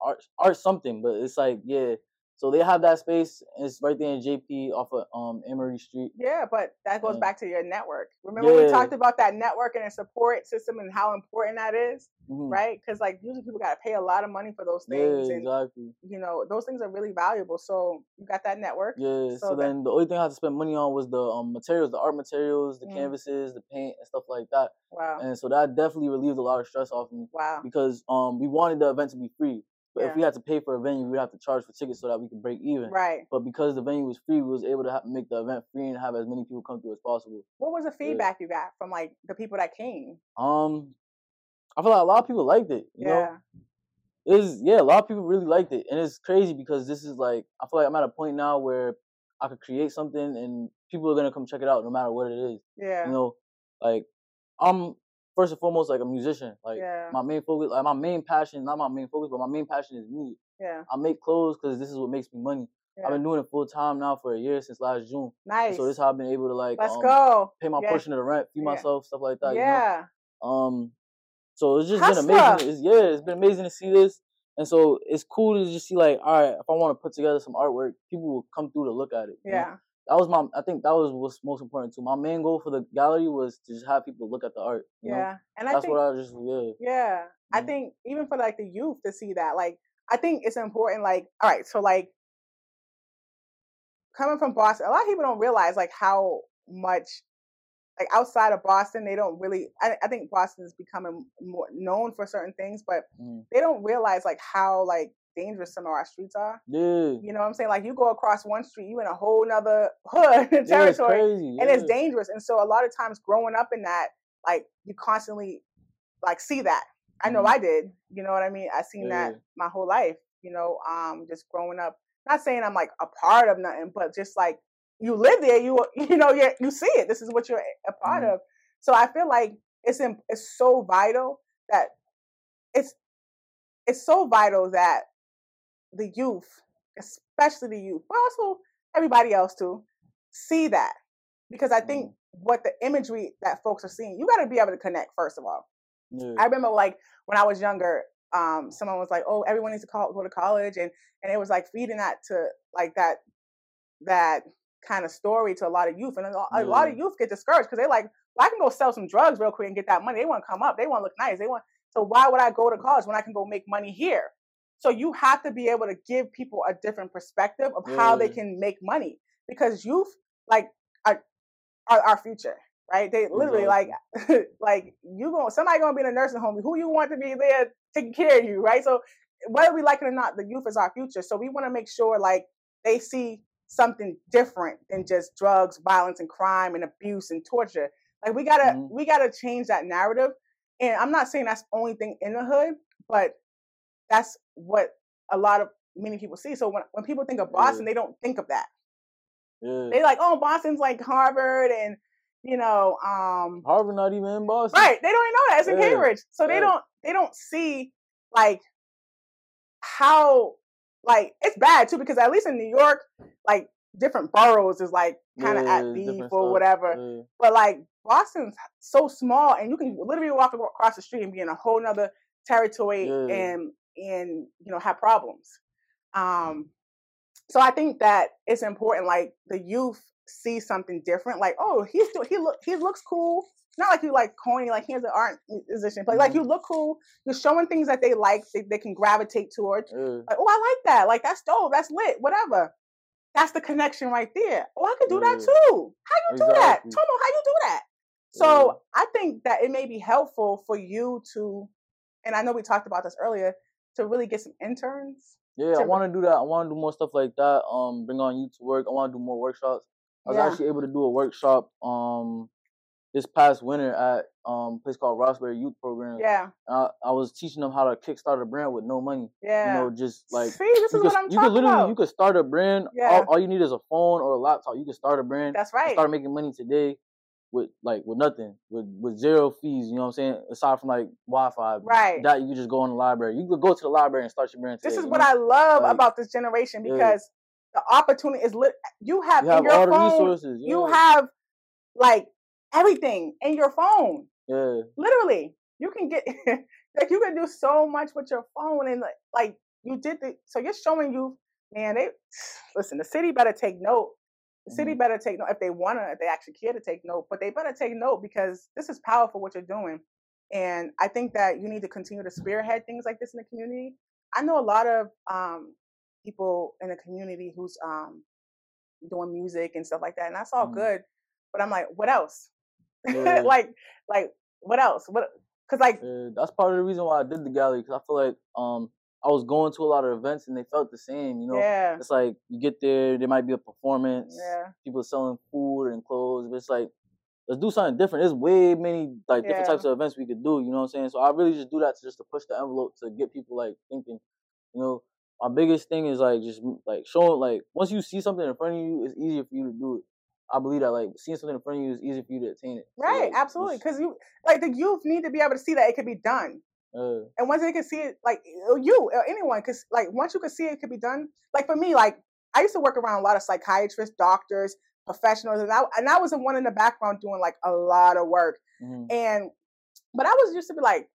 Art Art something, but it's like yeah. So they have that space. It's right there in JP off of um Emery Street. Yeah, but that goes Yeah. back to your network. Remember we talked about that network and a support system and how important that is, Mhm. right? Because like usually people got to pay a lot of money for those Yeah, things, and exactly. you know those things are really valuable. So you got that network. Yeah. So So, that- then the only thing I had to spend money on was the um materials, the art materials, the Mm. canvases, the paint, and stuff like that. Wow. And so that definitely relieved a lot of stress off me Wow. because um we wanted the event to be free, but Yeah. if we had to pay for a venue, we'd have to charge for tickets so that we could break even. Right. But because the venue was free, we was able to ha- make the event free and have as many people come through as possible. What was the feedback you got from like the people that came? Um, I feel like a lot of people liked it. You know, yeah. is yeah, a lot of people really liked it, and it's crazy because this is like I feel like I'm at a point now where I could create something and people are gonna come check it out no matter what it is. Yeah. You know, like I'm first and foremost like a musician. Like yeah. my main focus, like my main passion, not my main focus, but my main passion is music. yeah. I make clothes because this is what makes me money. Yeah. I've been doing it full time now for a year since last June. Nice. So this is how I've been able to like Let's um, go. pay my Yeah. portion of the rent, feed Yeah. myself, stuff like that. You know? Yeah. Um, so it's just Hustler. been amazing. It's, yeah, it's been amazing to see this, and so it's cool to just see like, all right, if I want to put together some artwork, people will come through to look at it. you know? Yeah. that was my. I think that was what's most important too. My main goal for the gallery was to just have people look at the art. You know? Yeah. And I that's think what I just yeah. Yeah, I Mhm. think even for like the youth to see that, like, I think it's important. Like, all right, so like coming from Boston, a lot of people don't realize like how much like outside of Boston, they don't really. I, I think Boston is becoming more known for certain things, but Mm. they don't realize like how like dangerous some of our streets are. Yeah. You know what I'm saying? Like you go across one street, you in a whole nother hood Yeah, it's territory crazy. and it's dangerous. And so a lot of times growing up in that, like you constantly like see that. I know Mhm. I did. You know what I mean? I seen that my whole life. You know, um, just growing up. Not saying I'm like a part of nothing, but just like you live there, you you know you you see it. This is what you're a part Mhm. of. So I feel like it's im- it's so vital that it's it's so vital that the youth, especially the youth, but also everybody else too, see that because I think Mm-hmm. what the imagery that folks are seeing, you got to be able to connect first of all. Yeah. I remember like when I was younger, um, someone was like, "Oh, everyone needs to call, go to college," and and it was like feeding that to like that that kind of story to a lot of youth, and a lot, a lot of youth get discouraged because they're like, "Well, I can go sell some drugs real quick and get that money. They want to come up. They want to look nice. They want so why would I go to college when I can go make money here?" So you have to be able to give people a different perspective of how they can make money because youth like are, are our future, right? They literally like like you going somebody gonna be in a nursing home. Who you want to be there taking care of you, right? So whether we like it or not, the youth is our future. So we want to make sure like they see something different than just drugs, violence, and crime and abuse and torture. Like we gotta Mhm. we gotta change that narrative. And I'm not saying that's the only thing in the hood, but that's what a lot of many people see. So when, when people think of Boston, they don't think of that. yeah. They like, oh, Boston's like Harvard and you know, um Harvard not even in Boston. right. They don't even know that. It's in Yeah, Cambridge. So they don't they don't see like how like it's bad too because at least in New York, like different boroughs is like kind of Yeah, at beef or whatever. Yeah. But like Boston's so small, and you can literally walk across the street and be in a whole nother territory Yeah. and and you know have problems. Um, so I think that it's important. Like the youth see something different. Like oh, he's do- he look he looks cool. Not like you like corny, like he's an art musician, but like Mhm. you look cool. You're showing things that they like, they, they can gravitate towards. Yeah. Like, oh, I like that. Like that's dope. That's lit. Whatever. That's the connection right there. Oh, I could do that too. How you do that, Tomo? How you do that? So I think that it may be helpful for you to, and I know we talked about this earlier, to really get some interns. Yeah, I want to do that. I want to do more stuff like that. Um, bring on youth to work. I want to do more workshops. I was Yeah. actually able to do a workshop um this past winter at um a place called Roxbury Youth Program. Yeah, I, I was teaching them how to kickstart a brand with no money. yeah. You know, just like See, this you is could, what I'm you could literally about. you could start a brand. Yeah. All, all you need is a phone or a laptop. You can start a brand. That's right. Start making money today with like with nothing, with with zero fees. You know what I'm saying? Aside from like Wi-Fi. Right. That you could just go in the library. You could go to the library and start your brand. This is what know? I love Like, about this generation yeah. because the opportunity is lit. You have, You have in your all the phone, resources. you have like everything in your phone. Yeah. Literally, you can get like you can do so much with your phone and like, like you did the. So you're showing you, man. They listen. The city better take note. The city Mhm. better take note if they wanna, if they actually care to take note. But they better take note because this is powerful what you're doing. And I think that you need to continue to spearhead things like this in the community. I know a lot of um, people in the community who's um, doing music and stuff like that, and that's all Mhm. good. But I'm like, what else? Yeah. like, like what else? What? Because like, Yeah, that's part of the reason why I did the gallery because I feel like um I was going to a lot of events and they felt the same. You know, yeah, it's like you get there, there might be a performance, yeah, people selling food and clothes, but it's like let's do something different. There's way many like different types of events we could do. You know what I'm saying? So I really just do that to just to push the envelope to get people like thinking. You know, my biggest thing is like just like showing like once you see something in front of you, it's easier for you to do it. I believe that like seeing something in front of you is easier for you to attain it. So, right, like, absolutely. Because you like the youth need to be able to see that it could be done. Uh, and once they can see it, like you or anyone, because like once you can see it could be done. Like for me, like I used to work around a lot of psychiatrists, doctors, professionals, and I and I was the one in the background doing like a lot of work. mhm. And but I was used to be like,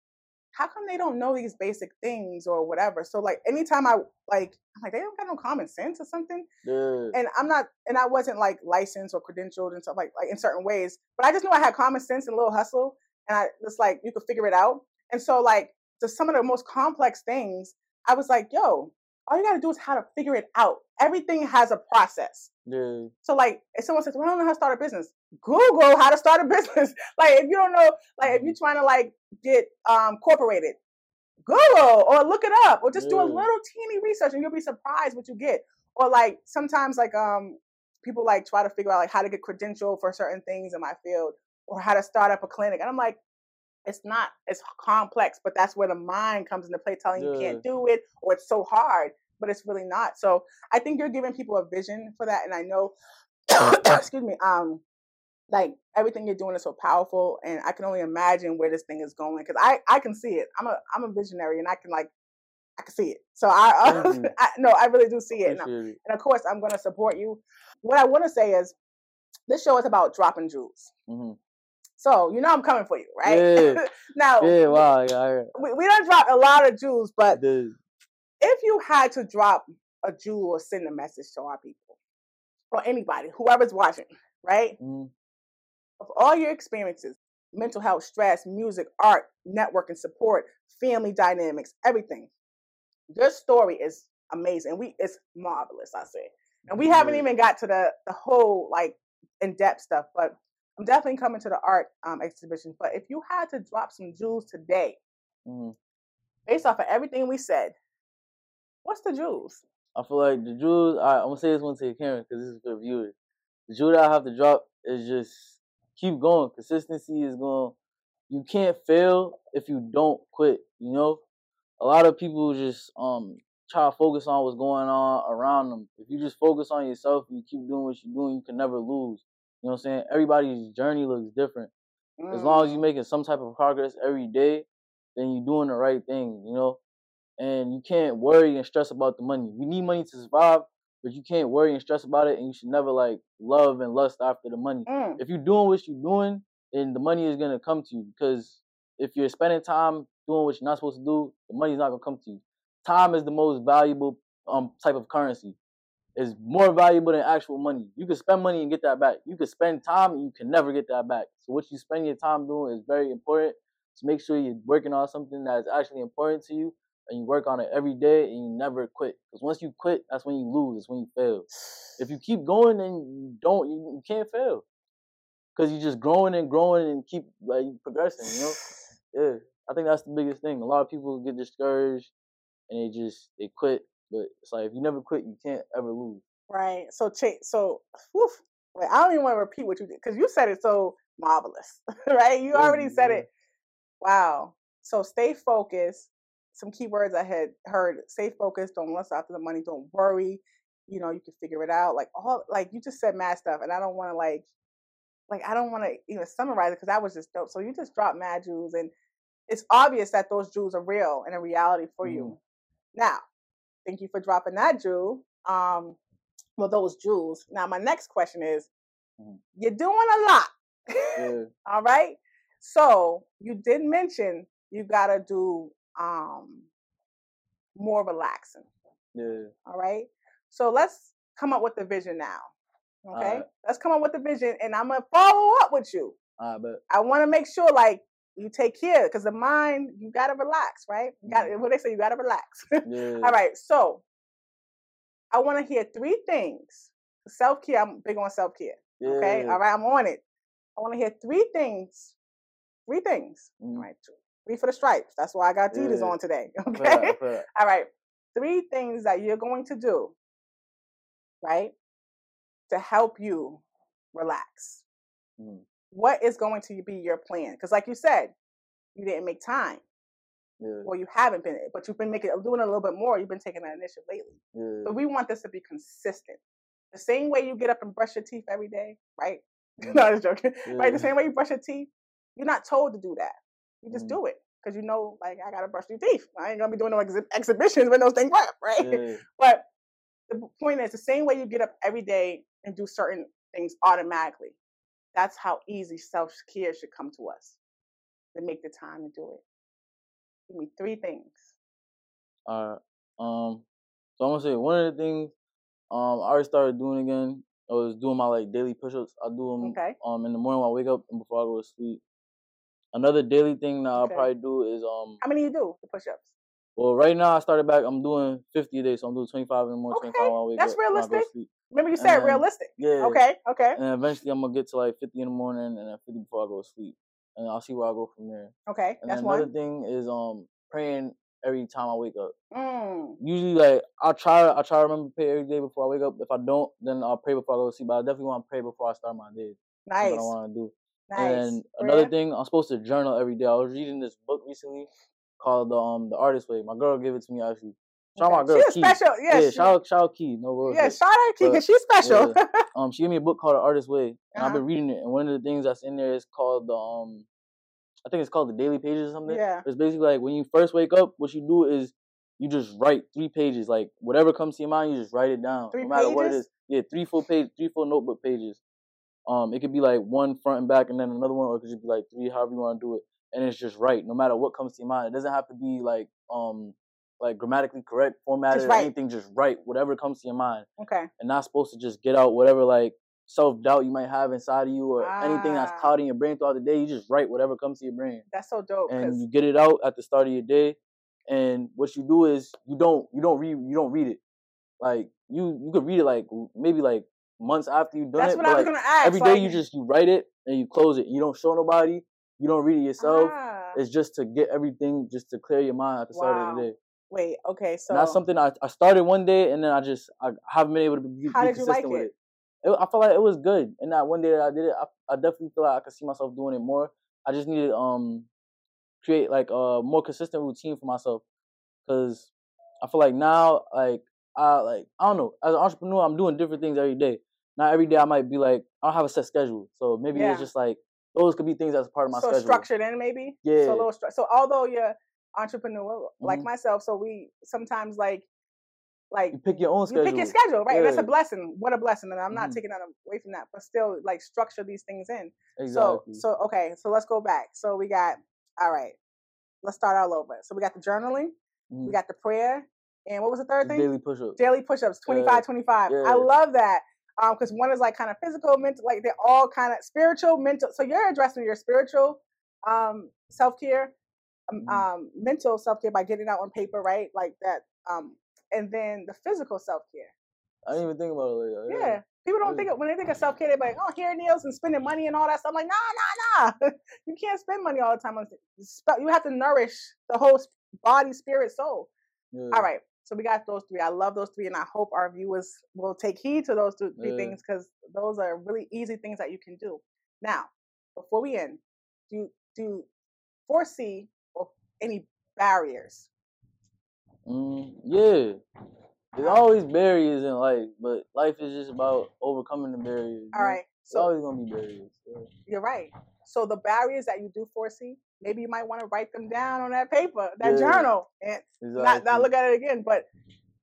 how come they don't know these basic things or whatever? So like anytime I like, I'm like they don't got no common sense or something. yeah. And I'm not, and I wasn't like licensed or credentialed and stuff like like in certain ways. But I just knew I had common sense and a little hustle, and I it's like you could figure it out. And so like to some of the most complex things, I was like, yo, all you gotta do is how to figure it out. Everything has a process. Yeah. So like if someone says, well, I don't know how to start a business, Google how to start a business. like if you don't know, like if you're trying to like get um corporated, Google or look it up or just do a little teeny research and you'll be surprised what you get. Or like sometimes like um people like try to figure out like how to get credential for certain things in my field or how to start up a clinic. And I'm like, it's not it's complex, but that's where the mind comes into play telling you you can't do it or it's so hard, but it's really not. So I think you're giving people a vision for that. And I know excuse me, um like everything you're doing is so powerful and I can only imagine where this thing is going because I I can see it. I'm a I'm a visionary and I can like I can see it. So I, you. I no, I really do see it. And, it. and of course, I'm going to support you. What I want to say is, this show is about dropping jewels. Mhm. So you know I'm coming for you, right? Yeah. now Yeah, wow, yeah, we, we don't drop a lot of jewels, but Dude. if you had to drop a jewel or send a message to our people or anybody, whoever's watching, right? Mhm. Of all your experiences, mental health, stress, music, art, networking, support, family dynamics, everything. Your story is amazing. We it's marvelous, I say. And we haven't even got to the the whole like in-depth stuff, but I'm definitely coming to the art um, exhibition. But if you had to drop some jewels today, Mhm. based off of everything we said, what's the jewels? I feel like the jewels. I, I'm gonna say this one to the camera because this is for viewers. The jewel that I have to drop is just keep going. Consistency is going. You can't fail if you don't quit. You know, a lot of people just um try to focus on what's going on around them. If you just focus on yourself and you keep doing what you're doing, you can never lose. You know what I'm saying? Everybody's journey looks different. As long as you're Mm, making some type of progress every day, then you're doing the right thing, you know? And you can't worry and stress about the money. You need money to survive, but you can't worry and stress about it, and you should never like love and lust after the money. mm, If you're doing what you're doing, then the money is gonna come to you because if you're spending time doing what you're not supposed to do, the money's not gonna come to you. Time is the most valuable um type of currency. It's more valuable than actual money. You can spend money and get that back. You can spend time and you can never get that back. So what you spend your time doing is very important. So make sure you're working on something that's actually important to you and you work on it every day and you never quit. Because once you quit, that's when you lose. It's when you fail. If you keep going, then you don't. You, you can't fail. because you're just growing and growing and keep like progressing. You know, yeah. I think that's the biggest thing. A lot of people get discouraged and they just they quit. But it's like if you never quit, you can't ever lose. Right. So, Ch- so, whew, wait, I don't even want to repeat what you did because you said it so marvelous, right? You already said it. Wow. So, stay focused. Some key words I had heard: stay focused. Don't lust after the money. Don't worry. You know, you can figure it out. Like all, like you just said mad stuff, and I don't want to like, like I don't want to even summarize it because that was just dope. So you just dropped mad jewels, and it's obvious that those jewels are real and a reality for you. Mm. Now, thank you for dropping that jewel. Um, well, those jewels. Now, my next question is, Mhm. you're doing a lot. Yeah. All right. So you did mention you gotta do um more relaxing. Yeah. All right. So let's come up with the vision now. Okay. Alright. Let's come up with the vision, and I'm gonna follow up with you. I bet. I want to make sure, like, you take care because the mind, you gotta relax, right? You gotta—what they say, you gotta relax. Yeah. All right. So I want to hear three things. Self care. I'm big on self care. Yeah. Okay. All right. I'm on it. I want to hear three things. Three things. All Mhm. right. Three for the stripes. That's why I got Yeah. on today. I feel that, I Okay. feel that. All right. Three things that you're going to do, right, to help you relax. Mhm. What is going to be your plan? Because, like you said, you didn't make time. Yeah. Well, you haven't been, but you've been making doing a little bit more. You've been taking that initiative lately. Yeah. But we want this to be consistent. The same way you get up and brush your teeth every day, right? No, I was joking. Right? The same way you brush your teeth, you're not told to do that. You just Mhm. do it because you know, like, I gotta brush your teeth. I ain't gonna be doing no exhi- exhibitions when those things rap, right? Yeah. But the point is, the same way you get up every day and do certain things automatically, that's how easy self care should come to us. To make the time to do it. Give me three things. Alright. Um. So I'm gonna say one of the things. Um. I already started doing again. I was doing my like daily push-ups. I do them. Okay. Um. In the morning when I wake up and before I go to sleep. Another daily thing that I'll Okay. probably do is um. How many you do the push ups? Well, right now I started back. I'm doing 50 a day, so I'm doing 25 in the morning, 25 Okay, when I wake that's up. I to realistic. Remember you said then- realistic. Yeah. Okay, okay, And eventually I'm gonna get to like 50 in the morning and then 50 before I go to sleep, and I'll see where I go from there. okay. And That's another one. thing is um praying every time I wake up. Mm, Usually like I try I try to remember to pray every day before I wake up. If I don't, then I'll pray before I go to sleep. But I definitely want to pray before I start my day. That's nice, what I want to do. nice. And another Prayer? thing, I'm supposed to journal every day. I was reading this book recently called the um the Artist Way. My girl gave it to me actually. Shout out my girl She's Key. special. Yeah, Yeah, she- shout out shout out Key. No bullshit. yeah. Shout out Key because she's special. Um, she gave me a book called The Artist Way, and I've Uh-huh. been reading it. And one of the things that's in there is called the um, I think it's called the Daily Pages or something. yeah. It's basically like when you first wake up, what you do is you just write three pages, like whatever comes to your mind, you just write it down, Three no matter what it is. pages? is. Yeah, three full page, three full notebook pages. Um, it could be like one front and back, and then another one, or it could just be like three, however you want to do it. And it's just right, no matter what comes to your mind. It doesn't have to be like um, like grammatically correct, formatted, or right. anything. Just write whatever comes to your mind Okay. and not supposed to just get out whatever like self doubt you might have inside of you or anything that's Ah. clouding your brain throughout the day. You just write whatever comes to your brain, That's so dope. and 'cause- you get it out at the start of your day. And what you do is you don't you don't read you don't read it. Like you you could read it like maybe like months after you've done that's it. what but, I was like, gonna ask. every day like- you just you write it and you close it. You don't show nobody. You don't read it yourself. Ah, It's just to get everything just to clear your mind at the start of the day. Wait. Okay. So that's something I, I started one day and then I just I haven't been able to be, How be did you like consistent with it? it. it. I felt like it was good. And that one day that I did it, I, I definitely feel like I could see myself doing it more. I just needed um create like a more consistent routine for myself because I feel like now like I like I don't know as an entrepreneur I'm doing different things every day. Not every day I might be like I don't have a set schedule, so maybe Yeah. it's just like those could be things that's part of my so schedule. structured in maybe. Yeah. So a little stru- So although you're entrepreneur like Mhm. myself, so we sometimes like like You pick your own you pick your schedule, right? And that's a blessing. What a blessing. And I'm not Mhm. taking that away from that, but still like structure these things in. Exactly. So so okay, so let's go back. So we got all right. Let's start all over. So we got the journaling, we Mhm. got the prayer, and what was the third thing? daily push up. Daily push-ups, 25, 25. I love that. Um, because one is like kind of physical, mental, like they're all kind of spiritual, mental. So you're addressing your spiritual um self-care, um, Mhm. um mental self-care by getting out on paper, right? Like that. Um, and then the physical self-care. I didn't even think about it like that. Yeah. People don't think of, when they think of self care, they're like, oh, hair nails and spending money and all that stuff. I'm like, nah, nah, nah. you can't spend money all the time. on You have to nourish the whole body, spirit, soul. Yeah. All right. So we got those three. I love those three, and I hope our viewers will take heed to those two, three Yeah. things because those are really easy things that you can do. Now, before we end, do do foresee or any barriers? Mm, yeah. There's always barriers in life, but life is just about overcoming the barriers. All right. Know? So always gonna be barriers. yeah. you're right. So the barriers that you do foresee, maybe you might want to write them down on that paper, that Yeah. journal, and not, not look at it again, but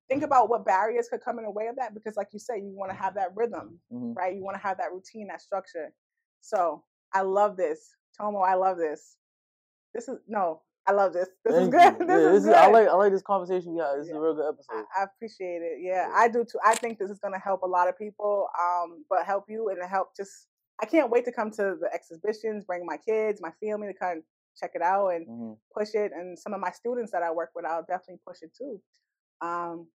think about what barriers could come in the way of that. Because, like you said, you want to have that rhythm, Mhm. right? You want to have that routine, that structure. So I love this, Tomo. I love this. This is no, I love this. This is good. you. This Yeah, is good. I like I like this conversation Yeah. This is a real good episode. I, I appreciate it. Yeah, Yeah. I do too. I think this is going to help a lot of people, um, but help you and help just. I can't wait to come to the exhibitions, bring my kids, my family to kind of check it out and Mhm. push it. And some of my students that I work with, I'll definitely push it too. Um,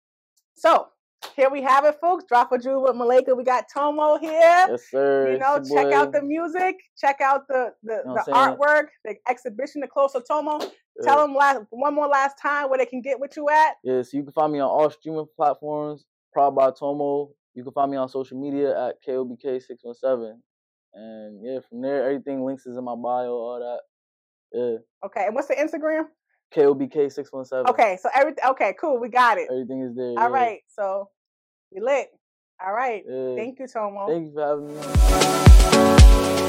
so here we have it, folks. Drop a jewel with Malika. We got Tomo here. Yes, sir. You know, check out the music, check out the the, know the what I'm saying? artwork, the exhibition, the close of Tomo. Yeah. Tell them last one more last time where they can get what you at. Yeah, so you can find me on all streaming platforms, Prod by Tomo. You can find me on social media at KOBK617. And yeah, from there, everything links is in my bio, all that. Yeah, Okay, and what's the Instagram? KOBK617. Okay, so everything. Okay, cool. We got it. Everything is there. All yeah. right, so we lit. All right. Yeah. Thank you, Tomo. Thank you for having me. on.